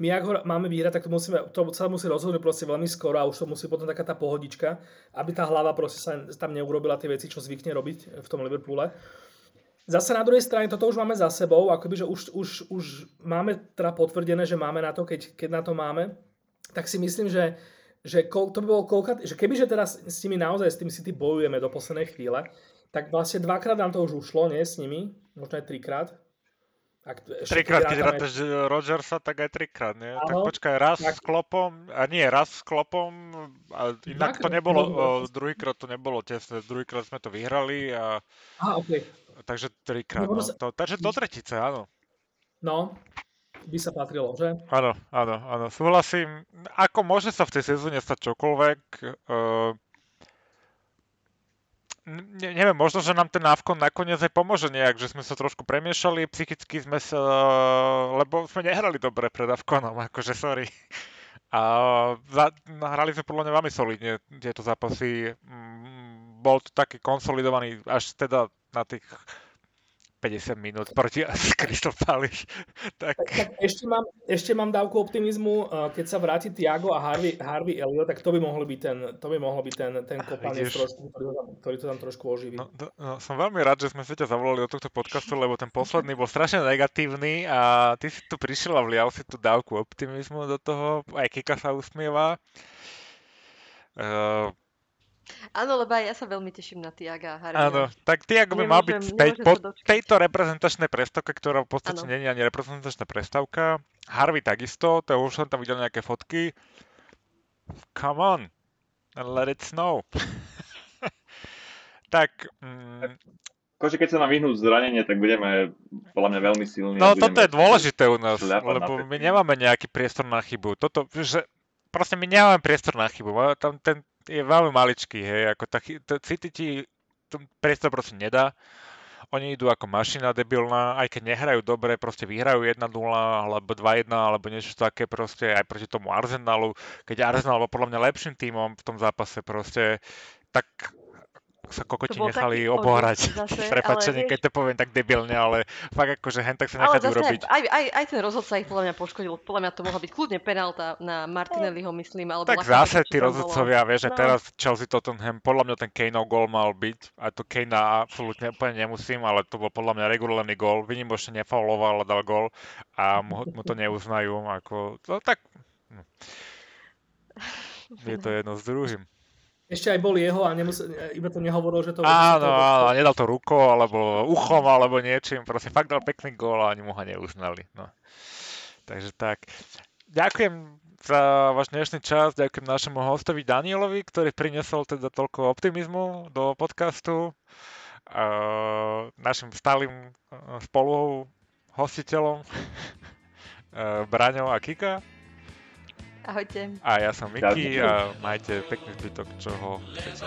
Speaker 2: my ak ho máme vyhrať, tak to, musíme, to sa musí rozhodnúť proste veľmi skoro a už to musí potom taká tá pohodička, aby tá hlava proste sa tam neurobila tie veci, čo zvykne robiť v tom Liverpoole. Zase na druhej strane, toto už máme za sebou, akoby, že už, už, už máme teda potvrdené, že máme na to, keď, keď na to máme, tak si myslím, že, že to by bolo koľka, že keby že teraz s nimi naozaj s tým City bojujeme do poslednej chvíle, tak vlastne dvakrát nám to už ušlo, nie s nimi, možno aj trikrát.
Speaker 1: Ak, trikrát, keď rátaš Rodgersa, tak aj trikrát, nie? Áno, tak počkaj, raz tak... s klopom, a nie, raz s klopom, a inak to nebolo, o, druhýkrát to nebolo tesné, druhýkrát sme to vyhrali a...
Speaker 2: Aha, okay.
Speaker 1: Takže trikrát, no, no. To, takže do tretice, áno.
Speaker 2: No, by sa patrilo, že?
Speaker 1: Áno, áno, áno, súhlasím. Ako môže sa v tej sezóne stať čokoľvek, uh, ne, neviem, možno, že nám ten návkon nakoniec aj pomôže nejak, že sme sa trošku premiešali, psychicky sme sa, lebo sme nehrali dobre pred Avkonom, akože sorry. A za, hrali sme podľa mňa veľmi solidne tieto zápasy. Mm, bol to taký konsolidovaný až teda na tých 50 minút proti Crystal Palace.
Speaker 2: tak... Tak, ešte, mám, ešte mám dávku optimizmu, keď sa vráti Tiago a Harvey, Harvey Elliot, tak to by mohol byť ten, to by mohol byť ten, ten trošku, ktorý, to tam, ktorý to tam trošku oživí.
Speaker 1: No, to, no, som veľmi rád, že sme sa ťa zavolali do tohto podcastu, lebo ten posledný bol strašne negatívny a ty si tu prišiel a vlial si tú dávku optimizmu do toho, aj Kika sa usmieva. Uh,
Speaker 4: Áno, lebo aj ja sa veľmi teším na Tiaga a Harryho.
Speaker 1: Áno, tak Tiago by mal byť späť po tejto reprezentačnej prestavke, ktorá v podstate nie je ani reprezentačná prestavka. Harvey takisto, to už som tam videl nejaké fotky. Come on, let it snow. tak... Mm,
Speaker 3: Akože keď sa nám vyhnú zranenie, tak budeme podľa mňa veľmi silní.
Speaker 1: No toto je dôležité u nás, lebo my nemáme nejaký priestor na chybu. Toto, že proste my nemáme priestor na chybu. Tam ten je veľmi maličký, hej, ako tá, tá City ti priestor proste nedá. Oni idú ako mašina debilná, aj keď nehrajú dobre, proste vyhrajú 1-0 alebo 2-1 alebo niečo také proste aj proti tomu Arsenalu. Keď Arsenal bol podľa mňa lepším tímom v tom zápase proste, tak sa kokoti nechali obohrať. Prepačenie, keď to poviem tak debilne, ale fakt akože hen tak sa nechať urobiť.
Speaker 4: Aj, aj, aj ten rozhodca ich podľa mňa poškodil. Podľa mňa to mohla byť kľudne penálta na Martinelliho, myslím. Alebo
Speaker 1: tak zase tí rozhodcovia, vieš, že no. teraz Chelsea Tottenham, podľa mňa ten Kaneov gól mal byť. A to Kane absolútne úplne nemusím, ale to bol podľa mňa regulárny gól. Vynimočne nefauloval, ale dal gól a mu, mu to neuznajú. Ako, to, tak, hm. je to jedno s druhým.
Speaker 2: Ešte aj bol jeho a nemusel, iba to nehovoril, že to...
Speaker 1: Áno, áno, nedal to rukou, alebo uchom, alebo niečím. Proste fakt dal pekný gól a ani mu ho neuznali. No. Takže tak. Ďakujem za váš dnešný čas, ďakujem našemu hostovi Danielovi, ktorý priniesol teda toľko optimizmu do podcastu. Uh, našim stálym spolu hostiteľom uh, Braňou a Kika.
Speaker 4: Ahojte.
Speaker 1: A ja som Miki a majte pekný zbytok, čo ho chcete.